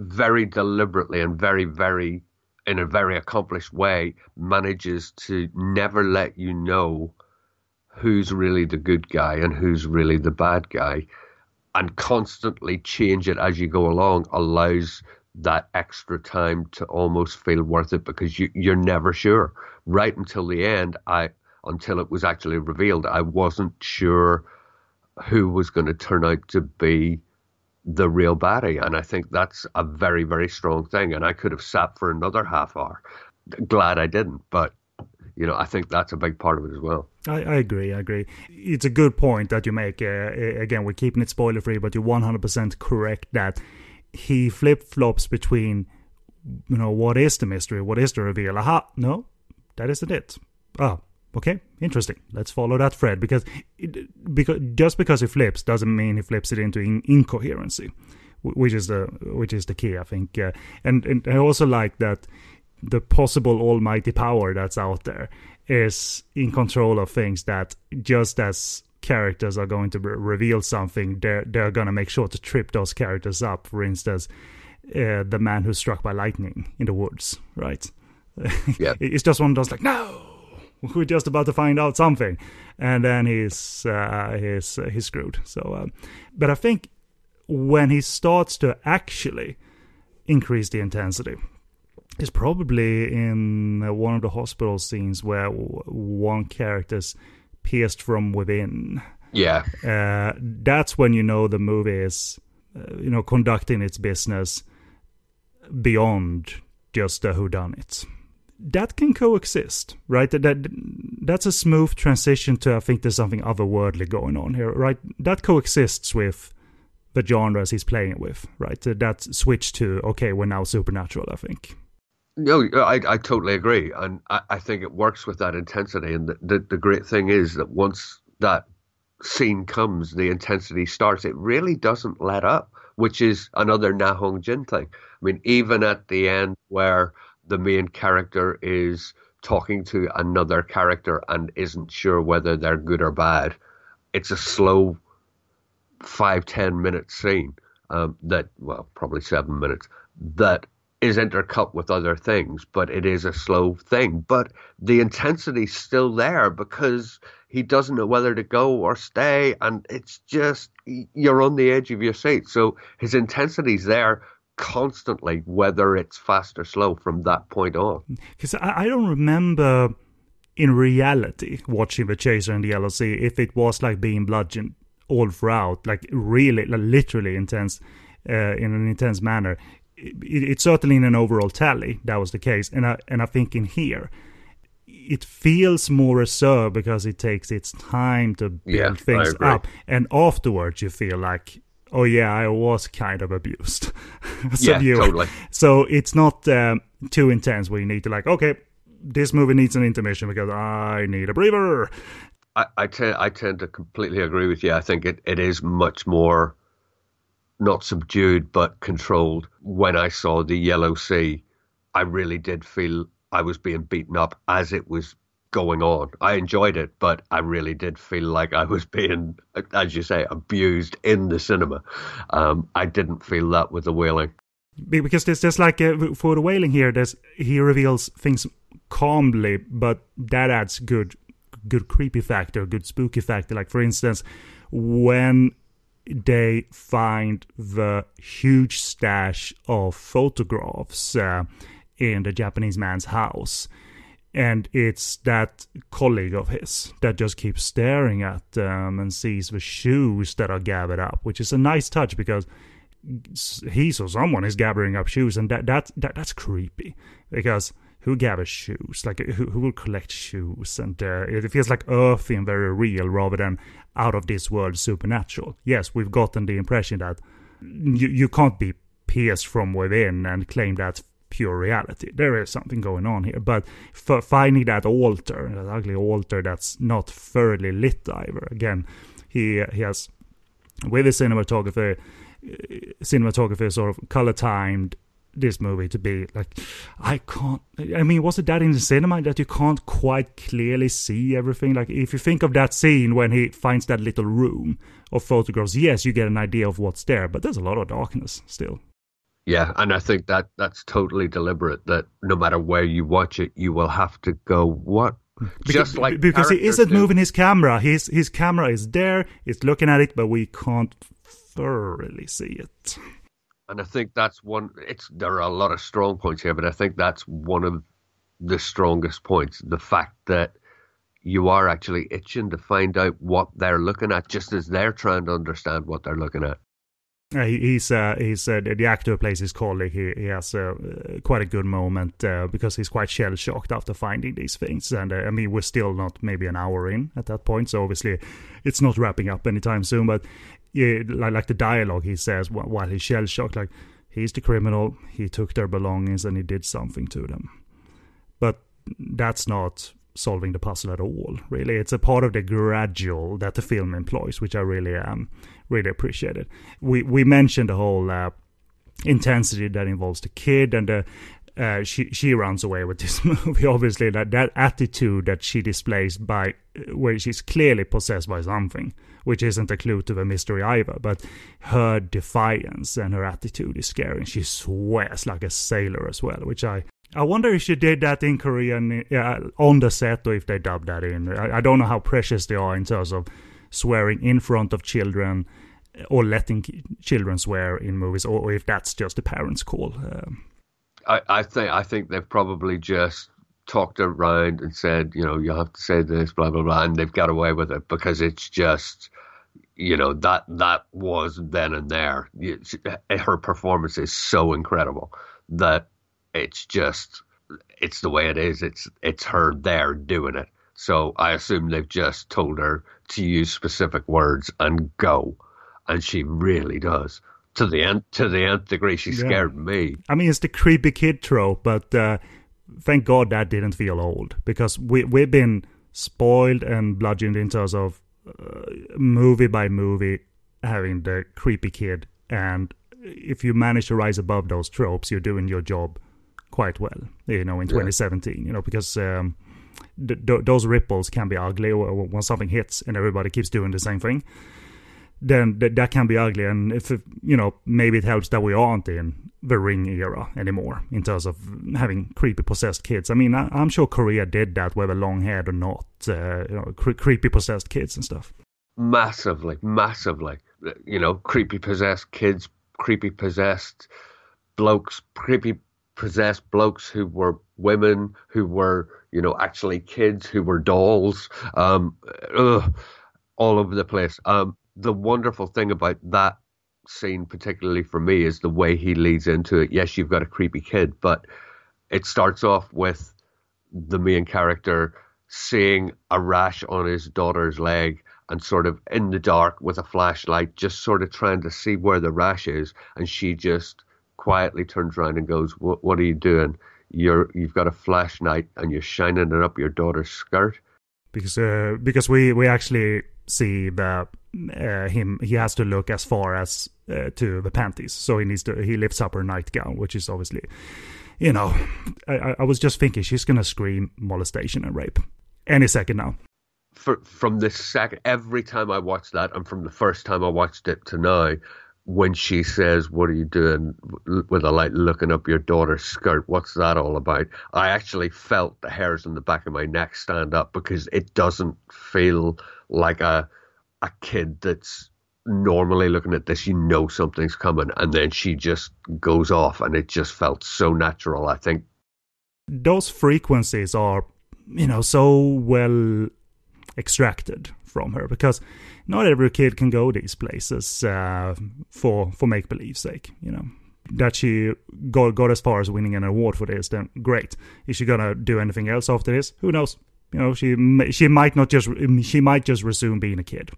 very deliberately and very, very, in a very accomplished way, manages to never let you know who's really the good guy and who's really the bad guy, and constantly change it as you go along allows that extra time to almost feel worth it because you, you're never sure. Right until the end, I until it was actually revealed, I wasn't sure who was going to turn out to be the real baddie. And I think that's a very, very strong thing. And I could have sat for another half hour. Glad I didn't, but you know, I think that's a big part of it as well. I, I agree. I agree. It's a good point that you make. Uh, again, we're keeping it spoiler free, but you're 100% correct that he flip flops between, you know, what is the mystery? What is the reveal? Aha, no, that isn't it. Oh, okay, interesting. Let's follow that thread because, it, because just because he flips doesn't mean he flips it into in, incoherency, which is the which is the key, I think. Uh, and and I also like that the possible almighty power that's out there is in control of things that just as characters are going to re- reveal something they're they're going to make sure to trip those characters up for instance uh, the man who's struck by lightning in the woods right yeah [laughs] it's just one of those like no [laughs] we're just about to find out something and then he's uh, he's uh, he's screwed so uh, but i think when he starts to actually increase the intensity is probably in uh, one of the hospital scenes where one character's pierced from within. Yeah. Uh, that's when you know the movie is, uh, you know, conducting its business beyond just a whodunit. That can coexist, right? That, that that's a smooth transition to I think there's something otherworldly going on here, right? That coexists with the genres he's playing with, right? Uh, that switch to okay, we're now supernatural. I think. No, I, I totally agree, and I, I think it works with that intensity. And the, the, the great thing is that once that scene comes, the intensity starts. It really doesn't let up, which is another Na Hong Jin thing. I mean, even at the end where the main character is talking to another character and isn't sure whether they're good or bad, it's a slow five ten minute scene um, that well probably seven minutes that is intercut with other things, but it is a slow thing. But the intensity's still there because he doesn't know whether to go or stay, and it's just you're on the edge of your seat. So his intensity's there constantly, whether it's fast or slow from that point on. Because I don't remember in reality watching The Chaser and the Sea if it was like being bludgeoned all throughout, like really, like literally intense. Uh, in an intense manner it, it's certainly in an overall tally that was the case, and I and I think in here it feels more reserved because it takes its time to build yeah, things up, and afterwards you feel like, oh yeah, I was kind of abused. [laughs] so yeah, totally. So it's not um, too intense where you need to like, okay, this movie needs an intermission because I need a breather. I, I tend I tend to completely agree with you. I think it, it is much more not subdued but controlled. When I saw the Yellow Sea, I really did feel I was being beaten up as it was going on. I enjoyed it, but I really did feel like I was [laughs] being, as you say, abused in the cinema. Um, I didn't feel that with the wailing. Because there's just like uh, for the wailing here, there's he reveals things calmly, but that adds good, good creepy factor, good spooky factor. Like for instance, when they find the huge stash of photographs uh, in the Japanese man's house. And it's that colleague of his that just keeps staring at them and sees the shoes that are gathered up, which is a nice touch because he or someone is gathering up shoes, and that, that, that that's creepy because who gathers shoes? Like who, who will collect shoes? And uh, it feels like earthy and very real rather than out of this world supernatural. Yes, we've gotten the impression that you, you can't be pierced from within and claim that's pure reality. There is something going on here. But finding that altar, that ugly altar that's not thoroughly lit either, again, he, he has, with the cinematography, uh, cinematography sort of color timed this movie to be like I can't I mean was it that in the cinema that you can't quite clearly see everything like if you think of that scene when he finds that little room of photographs yes you get an idea of what's there but there's a lot of darkness still yeah and I think that that's totally deliberate that no matter where you watch it you will have to go what just like because he isn't do. moving his camera his his camera is there it's looking at it but we can't thoroughly see it and I think that's one. It's there are a lot of strong points here, but I think that's one of the strongest points. The fact that you are actually itching to find out what they're looking at, just as they're trying to understand what they're looking at. He's uh, he's uh, the actor who plays his colleague. He, he has uh, quite a good moment uh, because he's quite shell shocked after finding these things. And uh, I mean, we're still not maybe an hour in at that point, so obviously it's not wrapping up anytime soon. But yeah, like, like the dialogue he says while he's shell shocked, like he's the criminal. He took their belongings and he did something to them. But that's not solving the puzzle at all. Really, it's a part of the gradual that the film employs, which I really um really appreciated. We we mentioned the whole uh, intensity that involves the kid and the. Uh, she she runs away with this [laughs] movie. Obviously, that that attitude that she displays by where she's clearly possessed by something, which isn't a clue to the mystery either. But her defiance and her attitude is scary. She swears like a sailor as well, which I I wonder if she did that in Korean uh, on the set or if they dubbed that in. I, I, don't know how precious they are in terms of swearing in front of children or letting children swear in movies, or, or if that's just the parents' call. Um, I, I think I think they've probably just talked around and said, you know, you have to say this, blah blah blah, and they've got away with it because it's just, you know, that that was then and there. Her performance is so incredible that it's just it's the way it is. It's it's her there doing it. So I assume they've just told her to use specific words and go, and she really does to the end to the nth degree. She yeah. scared me. I mean, it's the creepy kid trope, but uh, thank God that didn't feel old because we we've been spoiled and bludgeoned in terms of uh, movie by movie having the creepy kid, and if you manage to rise above those tropes, you're doing your job quite well, you know, in 2017, yeah. you know, because um, th- th- those ripples can be ugly when something hits and everybody keeps doing the same thing. Then th- that can be ugly, and if it, you know, maybe it helps that we aren't in the ring era anymore in terms of having creepy possessed kids. I mean, I- am sure Korea did that, whether long haired or not, uh, you know, cre- creepy possessed kids and stuff. Massively, massively, you know, creepy possessed kids, creepy possessed blokes, creepy possessed blokes who were women, who were, you know, actually kids, who were dolls, um, ugh, all over the place. Um, the wonderful thing about that scene, particularly for me, is the way he leads into it. Yes, you've got a creepy kid, but it starts off with the main character seeing a rash on his daughter's leg and sort of in the dark with a flashlight, just sort of trying to see where the rash is. And she just quietly turns around and goes, "What, what are you doing? You're you've got a flashlight and you're shining it up your daughter's skirt." Because uh, because we we actually see that uh, him he has to look as far as uh, to the panties, so he needs to he lifts up her nightgown, which is obviously, you know, I, I was just thinking she's gonna scream molestation and rape any second now. For, from the second, every time I watch that, and from the first time I watched it to now, when she says, "What are you doing with a light looking up your daughter's skirt? What's that all about?" I actually felt the hairs on the back of my neck stand up because it doesn't feel like a a kid that's normally looking at this. You know something's coming, and then she just goes off, and it just felt so natural. I think those frequencies are, you know, so well extracted from her because not every kid can go these places uh, for for make believe sake. You know that she got got as far as winning an award for this, then great. Is she gonna do anything else after this? Who knows? You know, she she might not just she might just resume being a kid.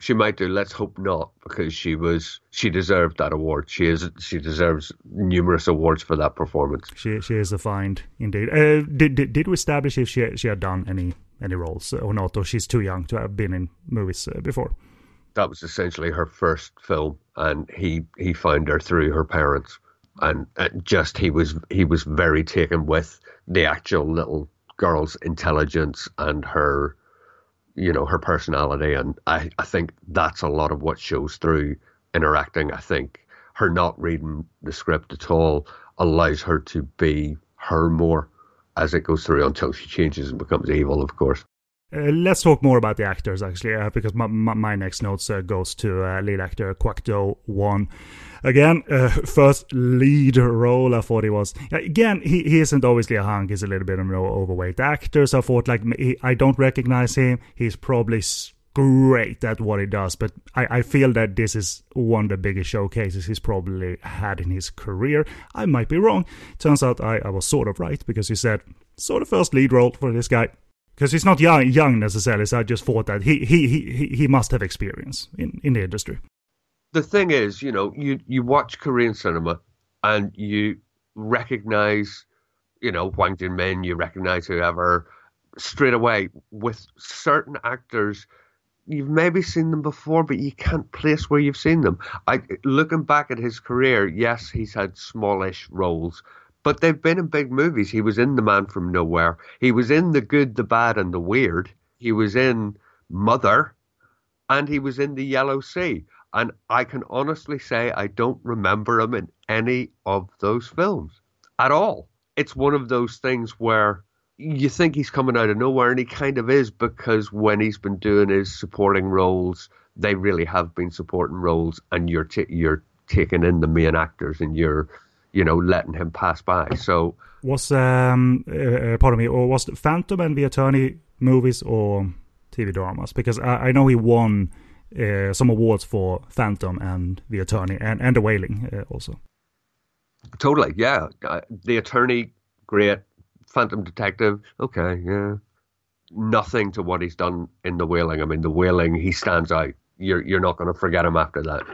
She might do. Let's hope not, because she was she deserved that award. She is she deserves numerous awards for that performance. She she is a find indeed. Uh, did, did did we establish if she she had done any any roles or not, or she's too young to have been in movies uh, before. That was essentially her first film, and he he found her through her parents, and, just he was he was very taken with the actual little girl's intelligence and her, you know, her personality, and I I think that's a lot of what shows through interacting. I think her not reading the script at all allows her to be her more as it goes through until she changes and becomes evil, of course. Uh, let's talk more about the actors actually, uh, because my, my, my, next notes uh, goes to uh, lead actor Kwak Do Won. Again, uh, [laughs] first lead role. I thought he was. Again, he, he isn't obviously a hunk. He's a little bit of an overweight actor. So I thought like I don't recognize him. He's probably great at what he does, but I, I feel that this is one of the biggest showcases he's probably had in his career. I might be wrong. Turns out I, I was sort of right because he said, sort of first lead role for this guy. Because he's not young, young necessarily, so I just thought that he, he, he, he must have experience in, in the industry. The thing is, you know, you, you watch Korean cinema and you recognize, you know, Hwang Jung-min, you recognize whoever straight away with certain actors you've maybe seen them before, but you can't place where you've seen them. I looking back at his career, yes, he's had smallish roles, but they've been in big movies. He was in The Man from Nowhere. He was in The Good, the Bad, and the Weird. He was in Mother, and he was in The Yellow Sea. And I can honestly say I don't remember him in any of those films at all. It's one of those things where you think he's coming out of nowhere, and he kind of is because when he's been doing his supporting roles, they really have been supporting roles, and you're t- you're taking in the main actors, and you're you know letting him pass by. So was um uh, uh pardon me, or was Phantom and The Attorney movies or TV dramas? Because I, I know he won uh, some awards for Phantom and The Attorney and and The Wailing uh, also. Totally, yeah. Uh, the Attorney, great. Phantom Detective, okay, yeah. Nothing to what he's done in The Wailing. I mean, The Wailing, he stands out. You're you're not going to forget him after that.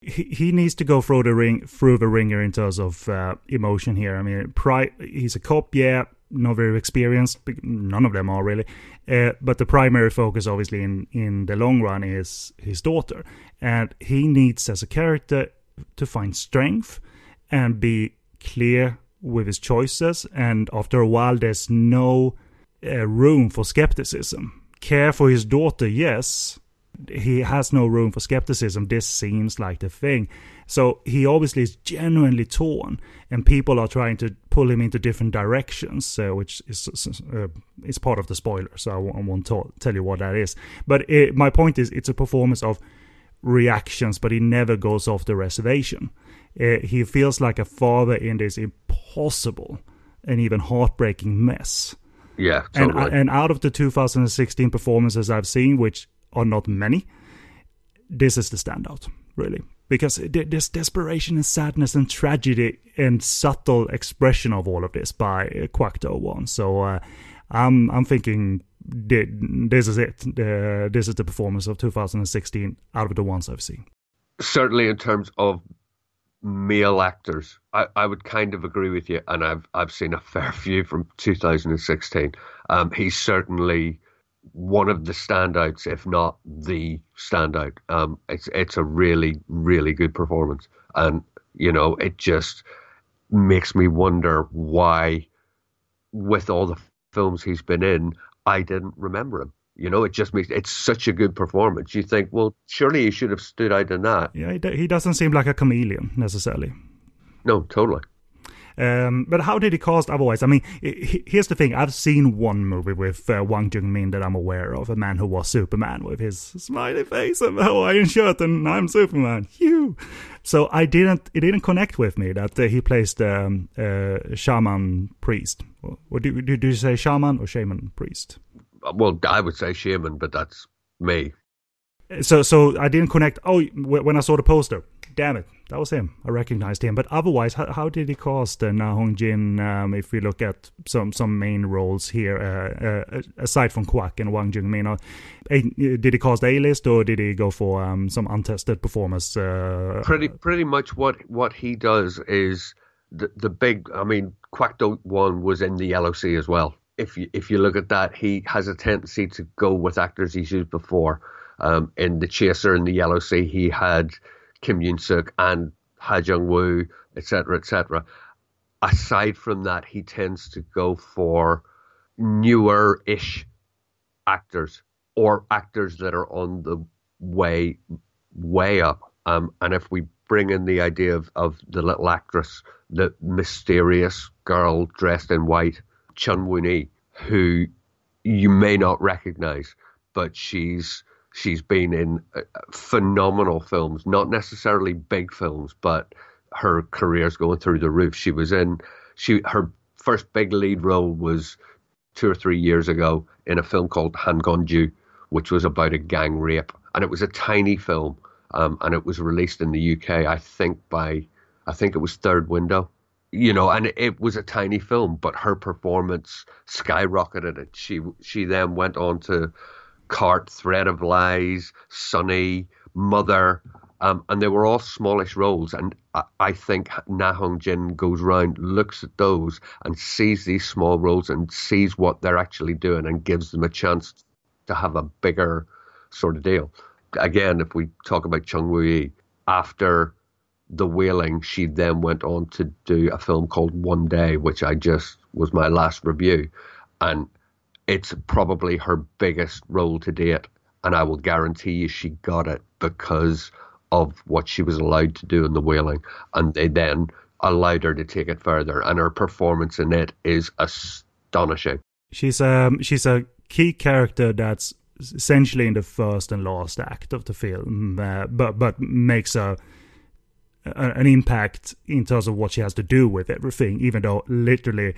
He, he needs to go through the ring through the ringer in terms of uh, emotion here. I mean, pri- he's a cop, yeah, not very experienced. None of them are really. Uh, but the primary focus, obviously, in in the long run, is his daughter, and he needs as a character to find strength and be clear with his choices, and after a while, there's no uh, room for skepticism. Care for his daughter, yes. He has no room for skepticism. This seems like the thing. So he obviously is genuinely torn, and people are trying to pull him into different directions, uh, which is uh, is part of the spoiler. So I won't tell you what that is. But it, my point is, it's a performance of reactions, but he never goes off the reservation. Uh, he feels like a father in this impossible and even heartbreaking mess. Yeah, totally. and and out of the 2016 performances I've seen, which are not many, this is the standout, really, because there's desperation and sadness and tragedy and subtle expression of all of this by Kwak Do Won. So uh, I'm I'm thinking this is it. Uh, this is the performance of 2016 out of the ones I've seen. Certainly, in terms of male actors. I, I would kind of agree with you, and I've I've seen a fair [laughs] few from 2016. Um, he's certainly one of the standouts, if not the standout. Um, it's it's a really really good performance, and you know it just makes me wonder why, with all the films he's been in, I didn't remember him. You know, it just makes it's such a good performance. You think, well, surely he should have stood out in that. Yeah, he, he doesn't seem like a chameleon necessarily. No, totally. Um, but how did he cast otherwise? I mean, here's the thing: I've seen one movie with uh, Hwang Jung-min that I'm aware of, a man who was Superman with his smiley face and Hawaiian shirt, and I'm Superman. Phew. So I didn't, it didn't connect with me that uh, he plays the um, uh, shaman priest. Or do, do, do you say shaman or shaman priest? Well, I would say Shaman, but that's me. So, so I didn't connect. Oh, when I saw the poster, damn it, that was him. I recognized him. But otherwise, how, how did he cast uh, Na Hong Jin? Um, if we look at some some main roles here, uh, uh, aside from Kwak and Hwang Jung Min, uh, did he cast A list or did he go for um, some untested performers? Uh, pretty pretty much what what he does is the the big. I mean, Kwak Do Won was in the Yellow Sea as well if you if you look at that, he has a tendency to go with actors he's used before. Um, in the Chaser and the Yellow Sea, he had Kim Yoon Suk and Ha Jung Woo, etc., etc. Aside from that, he tends to go for newer-ish actors or actors that are on the way way up. Um, and if we bring in the idea of, of the little actress, the mysterious girl dressed in white, Chun Woo who you may not recognize, but she's she's been in uh, phenomenal films, not necessarily big films, but her career's going through the roof. She was in she her first big lead role was two or three years ago in a film called Han Gong-ju, which was about a gang rape, and it was a tiny film, um, and it was released in the UK, I think by, I think it was Third Window, you know, and it was a tiny film, but her performance skyrocketed it. She she then went on to Cart, Thread of Lies, Sunny, Mother, um, and they were all smallish roles. And I, I think Na Hong Jin goes round, looks at those, and sees these small roles and sees what they're actually doing and gives them a chance to have a bigger sort of deal. Again, if we talk about Chung Woo after The Wailing, she then went on to do a film called One Day, which I just was my last review. And it's probably her biggest role to date. And I will guarantee you she got it because of what she was allowed to do in the wailing, and they then allowed her to take it further, and her performance in it is astonishing. She's um she's a key character that's essentially in the first and last act of the film, uh, but but makes a, a, an impact in terms of what she has to do with everything, even though literally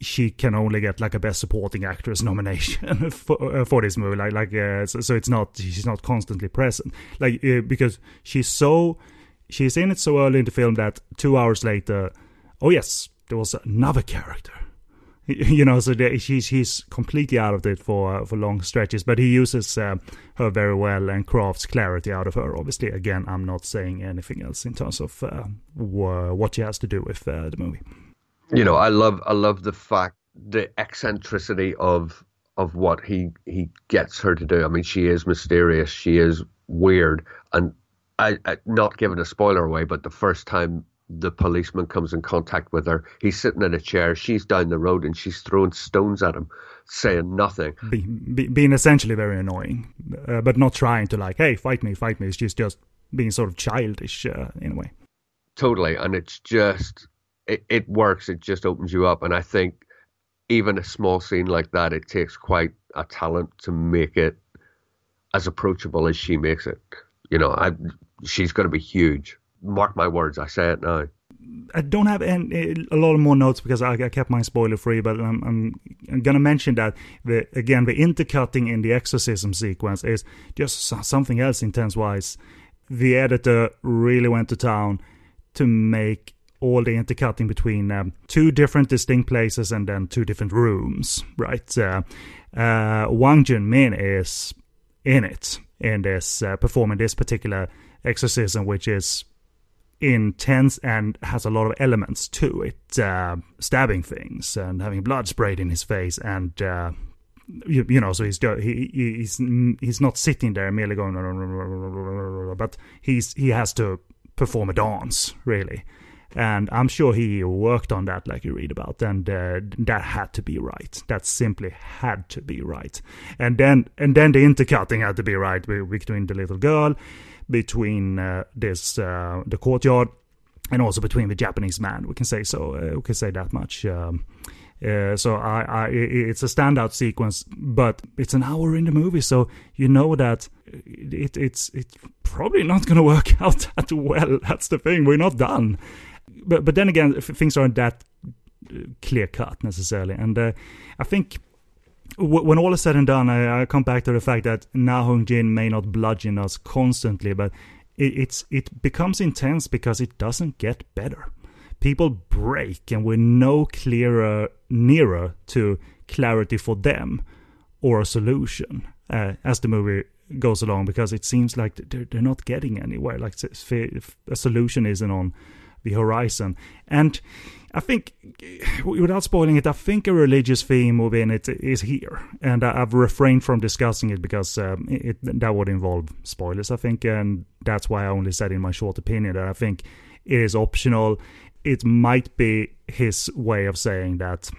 she can only get like a best supporting actress [laughs] nomination for uh, for this movie. Like like uh, so, so, it's not she's not constantly present. Like uh, because she's so she's in it so early in the film that 2 hours later oh yes there was another character [laughs] you know so she's he's completely out of it for for long stretches but he uses uh, her very well and crafts clarity out of her. Obviously again i'm not saying anything else in terms of uh, what she has to do with uh, the movie. You know, I love I love the fact the eccentricity of of what he he gets her to do. I mean, she is mysterious, she is weird, and I, I not giving a spoiler away, but the first time the policeman comes in contact with her, he's sitting in a chair, she's down the road, and she's throwing stones at him, saying nothing, be, be, being essentially very annoying, uh, but not trying to like, hey, fight me, fight me. She's just being sort of childish uh, in a way. Totally, and it's just it, it works. It just opens you up, and I think even a small scene like that, it takes quite a talent to make it as approachable as she makes it. You know, I she's going to be huge. Mark my words, I say it now. I don't have any, a lot more notes because I, I kept mine spoiler free, but I'm, I'm, I'm going to mention that the again the intercutting in the exorcism sequence is just something else intense wise. The editor really went to town to make all the intercutting between um, two different distinct places and then two different rooms, right? Uh, uh, Hwang Jung-min is in it in this uh, performing this particular exorcism, which is intense and has a lot of elements to it, uh, stabbing things and having blood sprayed in his face and. Uh, you, you, know, so he's he, he's he's not sitting there merely going, but he's he has to perform a dance really, and I'm sure he worked on that, like you read about, and uh, that had to be right. That simply had to be right. And then, and then the intercutting had to be right between the little girl, between uh, this uh, the courtyard, and also between the Japanese man. We can say so. Uh, we can say that much. Um, uh, so I, I, it's a standout sequence, but it's an hour in the movie, so you know that it, it's it's probably not going to work [laughs] out that well. That's the thing. We're not done but but then again, things aren't that uh, clear cut necessarily, and uh, I think when all is said and done, I, I, come back to the fact that Na Hong Jin may not bludgeon us constantly, but it, it's it becomes intense because it doesn't get better. People break, and we're no clearer, nearer to clarity for them or a solution uh, as the movie goes along because it seems like they're, they're not getting anywhere. Like a solution isn't on the horizon. And I think, without spoiling it, I think a religious theme within it is here, and I've refrained from discussing it because um, it, that would involve spoilers. I think, and that's why I only said in my short opinion that I think it is optional. It might be his way of saying that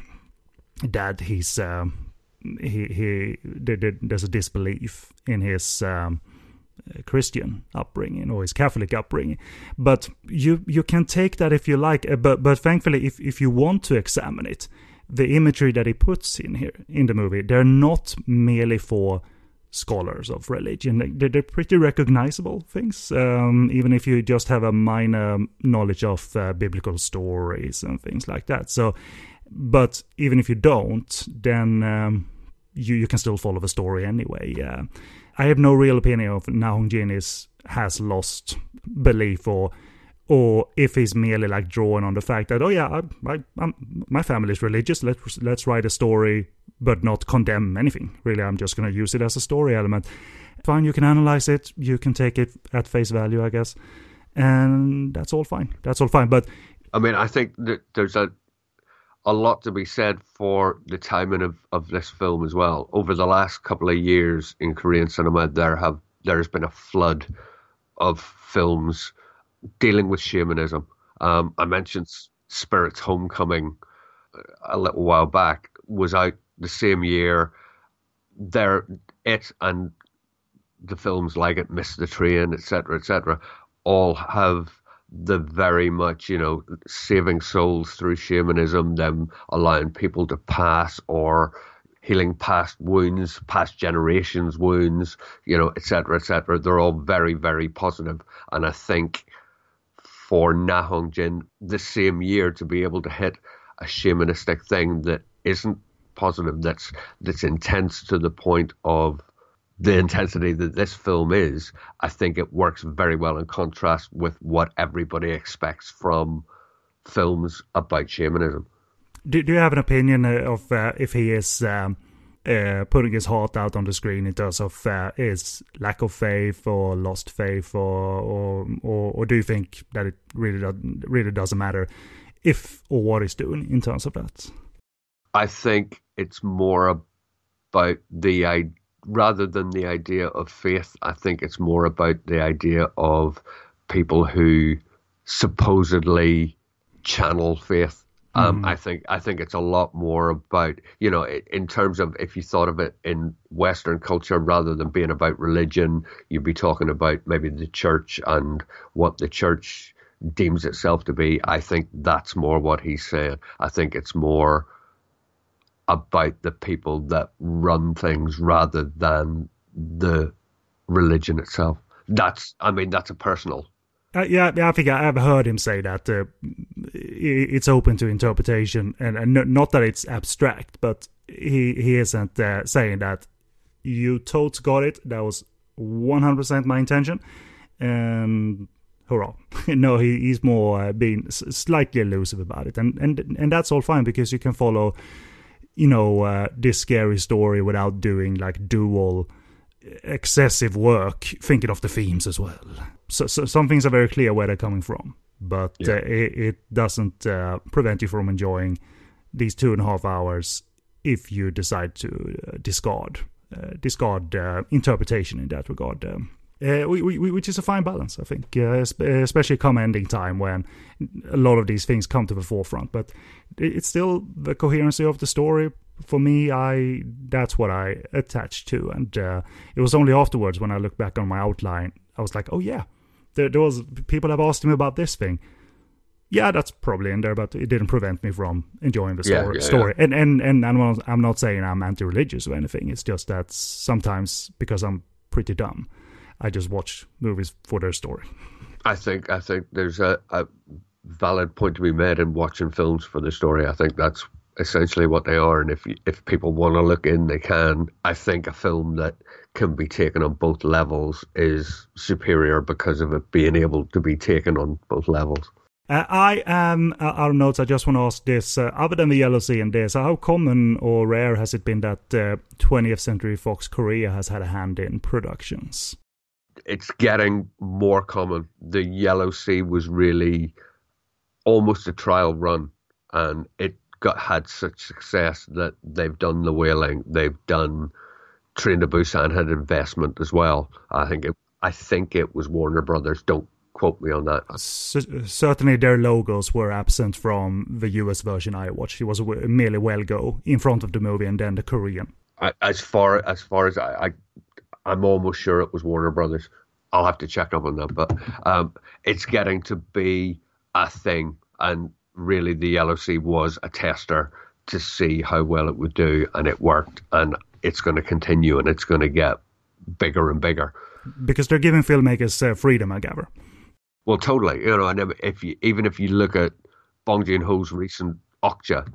that he's um, he he there's a disbelief in his um, Christian upbringing or his Catholic upbringing. But you you can take that if you like. Uh, but but thankfully, if if you want to examine it, the imagery that he puts in here in the movie, they're not merely for scholars of religion. They're, pretty recognizable things, um, even if you just have a minor knowledge of uh, biblical stories and things like that. So, but even if you don't, then um, you, you can still follow the story anyway. Yeah. I have no real opinion of Na Hong Jin is has lost belief or or if he's merely like drawing on the fact that oh yeah I, I, I'm, my family is religious let's let's write a story but not condemn anything. Really I'm just going to use it as a story element. Fine you can analyze it you can take it at face value I guess and that's all fine. That's all fine but I mean I think that there's a a lot to be said for the timing of, of this film as well. Over the last couple of years in Korean cinema, there have there has been a flood of films dealing with shamanism. Um, I mentioned Spirit's Homecoming a little while back was out the same year. There, it and the films like it, Miss the Train, etc., etc., all have the very much, you know, saving souls through shamanism, them allowing people to pass or healing past wounds, past generations' wounds, you know, etc., etc. They're all very, very positive. And I think for Na Hong Jin the same year to be able to hit a shamanistic thing that isn't positive, that's that's intense to the point of the intensity that this film is, I think it works very well in contrast with what everybody expects from films about shamanism. Do, do you have an opinion uh, of uh, if he is um, uh, putting his heart out on the screen in terms of uh, his lack of faith or lost faith, or or, or, or do you think that it really does, really doesn't matter if or what he's doing in terms of that? I think it's more about the idea rather than the idea of faith, I think it's more about the idea of people who supposedly channel faith. Um, mm. I think I think it's a lot more about you know in terms of if you thought of it in Western culture rather than being about religion, you'd be talking about maybe the church and what the church deems itself to be. I think that's more what he's saying. I think it's more about the people that run things rather than the religion itself. That's, I mean, that's a personal. Uh, yeah, I think I've heard him say that uh, it's open to interpretation, and, and, not that it's abstract, but he he isn't uh, saying that you totes got it. That was one hundred percent my intention, and hurrah! [laughs] no, he, he's more uh, being slightly elusive about it, and and and that's all fine because you can follow you know, uh, this scary story without doing like dual excessive work thinking of the themes as well. So, so some things are very clear where they're coming from, but yeah. uh, it, it, doesn't uh, prevent you from enjoying these two and a half hours if you decide to uh, discard uh, discard uh, interpretation in that regard. Um, uh, we, we, which is a fine balance, I think, uh, especially come ending time when a lot of these things come to the forefront. But it's still the coherency of the story. For me, I that's what I attached to, and uh, it was only afterwards when I looked back on my outline, I was like, oh yeah, there, there was people have asked me about this thing. Yeah, that's probably in there, but it didn't prevent me from enjoying the story. Yeah, story. Yeah. And and and I'm not, I'm not saying I'm anti-religious or anything. It's just that sometimes because I'm pretty dumb I just watch movies for their story. I think I think there's a, a valid point to be made in watching films for the story. I think that's essentially what they are, and if if people want to look in, they can. I think a film that can be taken on both levels is superior because of it being able to be taken on both levels. Uh, I am uh, out of notes. I just want to ask this: uh, other than the Yellow Sea and this, how common or rare has it been that 20th uh, Century Fox Korea has had a hand in productions? It's getting more common. The Yellow Sea was really almost a trial run, and it got had such success that they've done the wailing, they've done Train to Busan had investment as well. I think it, I think it was Warner Brothers. Don't quote me on that. Uh, C- certainly, their logos were absent from the US version I watched. It was merely Well Go in front of the movie, and then the Korean. I, as far as far as I, I I'm almost sure it was Warner Brothers. I'll have to check up on that, but um, it's getting to be a thing, and really, the Sea was a tester to see how well it would do, and it worked, and it's going to continue, and it's going to get bigger and bigger because they're giving filmmakers uh, freedom, I gather. Well, totally. You know, and if you even if you look at Bong Joon Ho's recent Okja,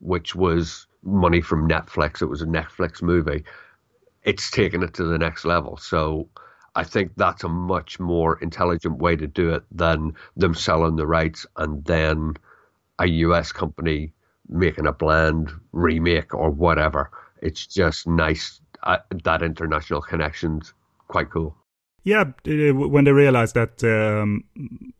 which was money from Netflix. It was a Netflix movie. It's taken it to the next level. So I think that's a much more intelligent way to do it than them selling the rights and then a US company making a bland remake or whatever. It's just nice. Uh, that international connection's quite cool. Yeah, when they realize that um,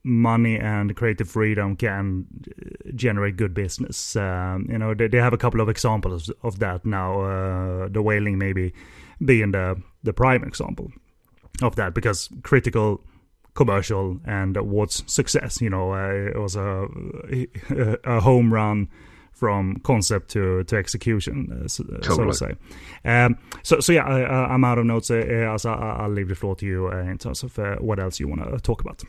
money and creative freedom can uh, generate good business, um, you know, they, they, have a couple of examples of that now. Uh, the wailing maybe being the the prime example of that because critical commercial and awards success you know uh, it was a, [laughs] a home run from concept to to execution, uh, so, totally. so, to say. Um, so so yeah, I, am out of notes. Uh, so I'll leave the floor to you uh, in terms of uh, what else you want to talk about.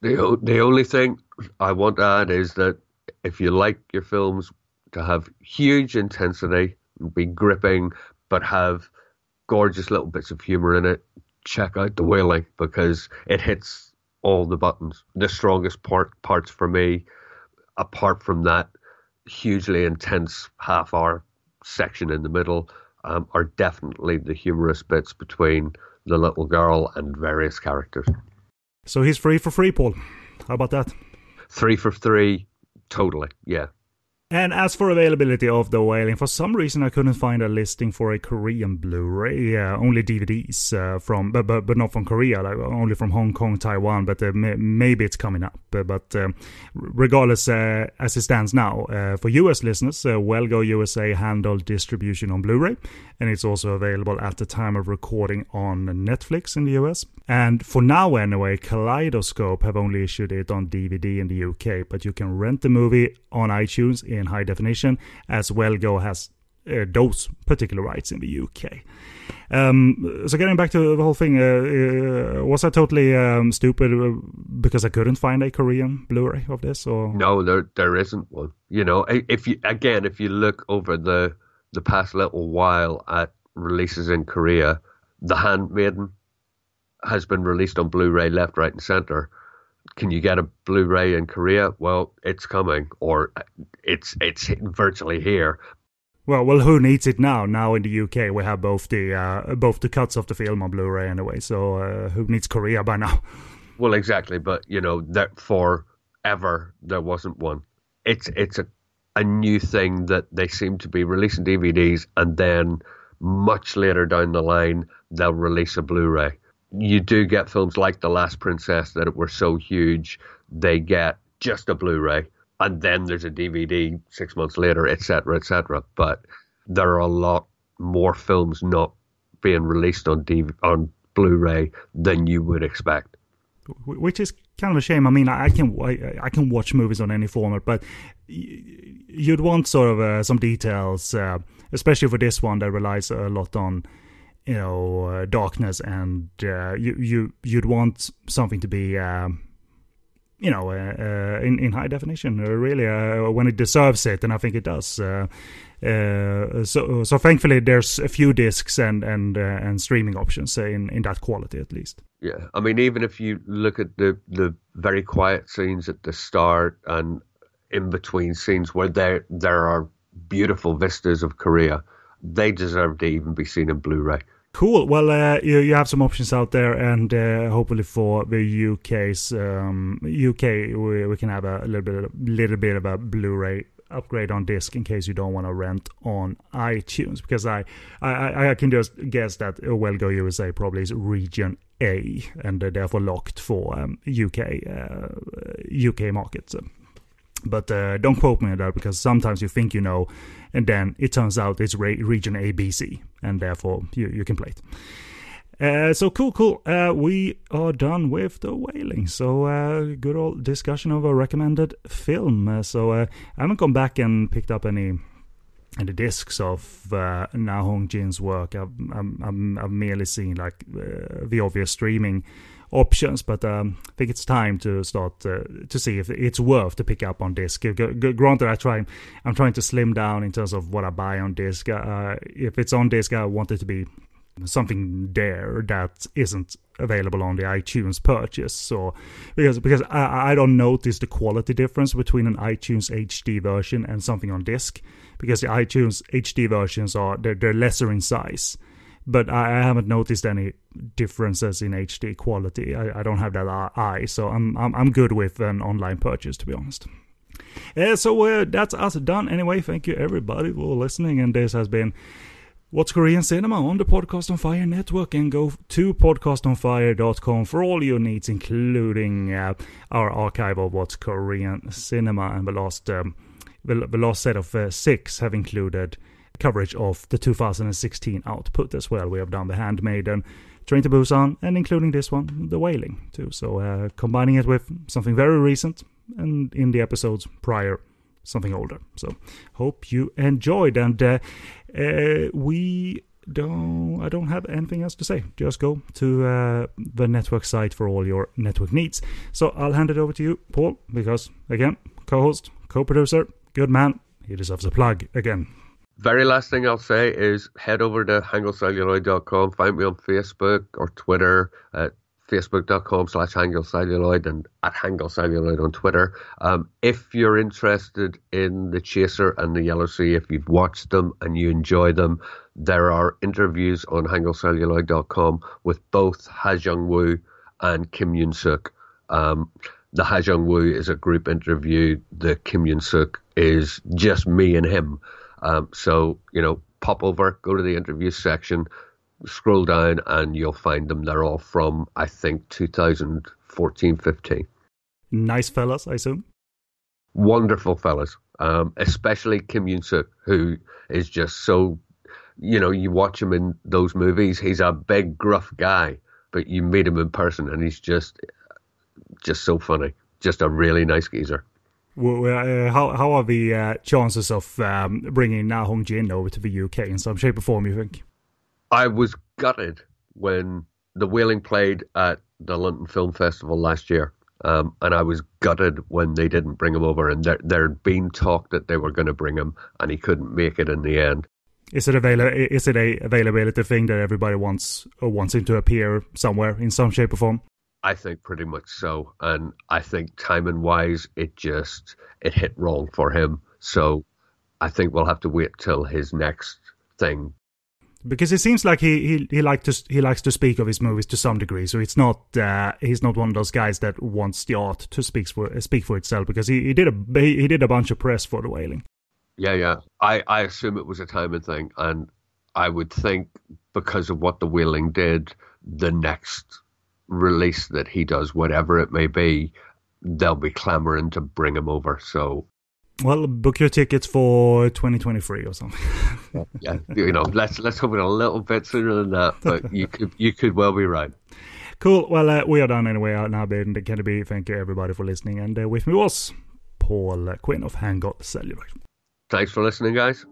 The the only thing I want to add is that if you like your films to have huge intensity, be gripping, but have gorgeous little bits of humor in it, check out The Wailing because it hits all the buttons. The strongest part parts for me, apart from that hugely intense half hour section in the middle, um, are definitely the humorous bits between the little girl and various characters. So he's free for free, Paul. How about that? Three for three, totally. Yeah. And as for availability of The Wailing, for some reason I couldn't find a listing for a Korean Blu-ray. Uh, only DVDs uh, from, but, but but not from Korea, like only from Hong Kong, Taiwan. But uh, may, maybe it's coming up. but um, regardless, uh, as it stands now, uh, for US listeners, uh, Well Go USA handled distribution on Blu-ray, and it's also available at the time of recording on Netflix in the US. And for now, anyway, Kaleidoscope have only issued it on DVD in the UK, but you can rent the movie on iTunes in high definition, as Well Go has uh, those particular rights in the UK. Um, so getting back to the whole thing, uh, uh, was I totally um, stupid uh, because I couldn't find a Korean Blu-ray of this? Or no, there there isn't one. You know, if you again, if you look over the the past little while at releases in Korea, The Handmaiden has been released on Blu-ray left, right, and center. Can you get a Blu-ray in Korea? Well, it's coming, or it's it's virtually here. Well, well, who needs it now? Now in the UK, we have both the uh, both the cuts of the film on Blu-ray anyway. So uh, who needs Korea by now? [laughs] Well, exactly, but you know that forever there wasn't one. It's it's a a new thing that they seem to be releasing DVDs and then much later down the line they'll release a Blu-ray. You do get films like The Last Princess that were so huge they get just a Blu-ray and then there's a DVD six months later, etc., etc. But there are a lot more films not being released on DV- on Blu-ray than you would expect. Which is kind of a shame. I mean, I can I, can watch movies on any format, but you'd want sort of uh, some details, uh, especially for this one that relies a lot on you know uh, darkness, and uh, you you you'd want something to be. Um, you know, uh, uh, in in high definition, uh, really, when it deserves it, and I think it does. so so thankfully, there's a few discs and and and streaming options in in that quality at least. Yeah, I mean, even if you look at the the very quiet scenes at the start and in between scenes where there there are beautiful vistas of Korea, they deserve to even be seen in Blu-ray. Cool. Well, uh, you, you have some options out there, and uh, hopefully for the UK's um, UK, we, we can have a little bit, a little bit of a Blu-ray upgrade on disc in case you don't want to rent on iTunes. Because I, I, I can just guess that Well Go USA probably is region A, and therefore locked for um, UK uh, UK markets. But uh, don't quote me on that because sometimes you think you know, and then it turns out it's re- region ABC, and therefore you, you can play it. Uh, so cool, cool. Uh, we are done with the wailing. So uh, good old discussion of a recommended film. Uh, so uh, I haven't gone back and picked up any any discs of uh, Na Hong Jin's work. I've, I've, I've merely seen like the obvious streaming options. But um, I think it's time to start uh, to see if it's worth to pick up on disc. Granted, I try, I'm trying to slim down in terms of what I buy on disc. Uh, if it's on disc, I want it to be something there that isn't available on the iTunes purchase. So because because I, I don't notice the quality difference between an iTunes HD version and something on disc because the iTunes HD versions are they're, they're lesser in size. But I, I haven't noticed any differences in HD quality. I, I don't have that eye, so I'm, I'm I'm good with an online purchase to be honest. Uh, so uh, that's us done anyway. Thank you everybody for listening, and this has been What's Korean Cinema on the Podcast on Fire network and go to podcastonfire.com for all your needs, including uh, our archive of What's Korean Cinema. And the last, um, the, the, last set of uh, six have included coverage of the 2016 output as well. We have done The Handmaiden, Train to Busan, and including this one, The Wailing, too. So uh, combining it with something very recent and in the episodes prior something older. So hope you enjoyed, and uh, uh, we don't. I don't have anything else to say. Just go to uh, the network site for all your network needs. So I'll hand it over to you, Paul, because again, co-host, co-producer, good man. He deserves a plug again. Very last thing I'll say is head over to hangulcelluloid.com, find me on Facebook or Twitter at facebook.com slash hangulcelluloid and at hangulcelluloid on Twitter. Um, if you're interested in The Chaser and The Yellow Sea, if you've watched them and you enjoy them, there are interviews on hangulcelluloid.com with both Ha Jung Woo and Kim Yoon Suk. Um, the Ha Jung Woo is a group interview. The Kim Yoon Suk is just me and him. Um, so, you know, pop over, go to the interview section, scroll down and you'll find them. They're all from, I think, 2014 15. Nice fellas, I assume. Wonderful fellas, um, especially Kim Yoon Suk, who is just so, you know, you watch him in those movies, he's a big, gruff guy, but you meet him in person and he's just, just so funny. Just a really nice geezer. Uh, how how are the uh, chances of um, bringing Na Hong Jin over to the UK in some shape or form? You think? I was gutted when The Wailing played at the London Film Festival last year. Um, and I was gutted when they didn't bring him over. And there, there'd been talk that they were going to bring him, and he couldn't make it in the end. Is it avail- Is it a availability thing that everybody wants or wants him to appear somewhere in some shape or form? I think pretty much so, and I think timing wise, it just it hit wrong for him. So I think we'll have to wait till his next thing because it seems like he he he like to he likes to speak of his movies to some degree. So it's not uh, he's not one of those guys that wants the art to speak for speak for itself because he, he did a he did a bunch of press for the wailing. Yeah, yeah. I I assume it was a timing thing, and I would think because of what the wailing did, the next release that he does, whatever it may be, they'll be clamoring to bring him over. So well, book your tickets for 2023 or something. [laughs] yeah, you know, let's let's hope it a little bit sooner than that, but [laughs] you could you could well be right. Cool. Well, uh, we are done anyway out now, Ben. Kennedy, thank you everybody for listening, and uh, with me was Paul Quinn of Hangul Celluloid. Thanks for listening, guys.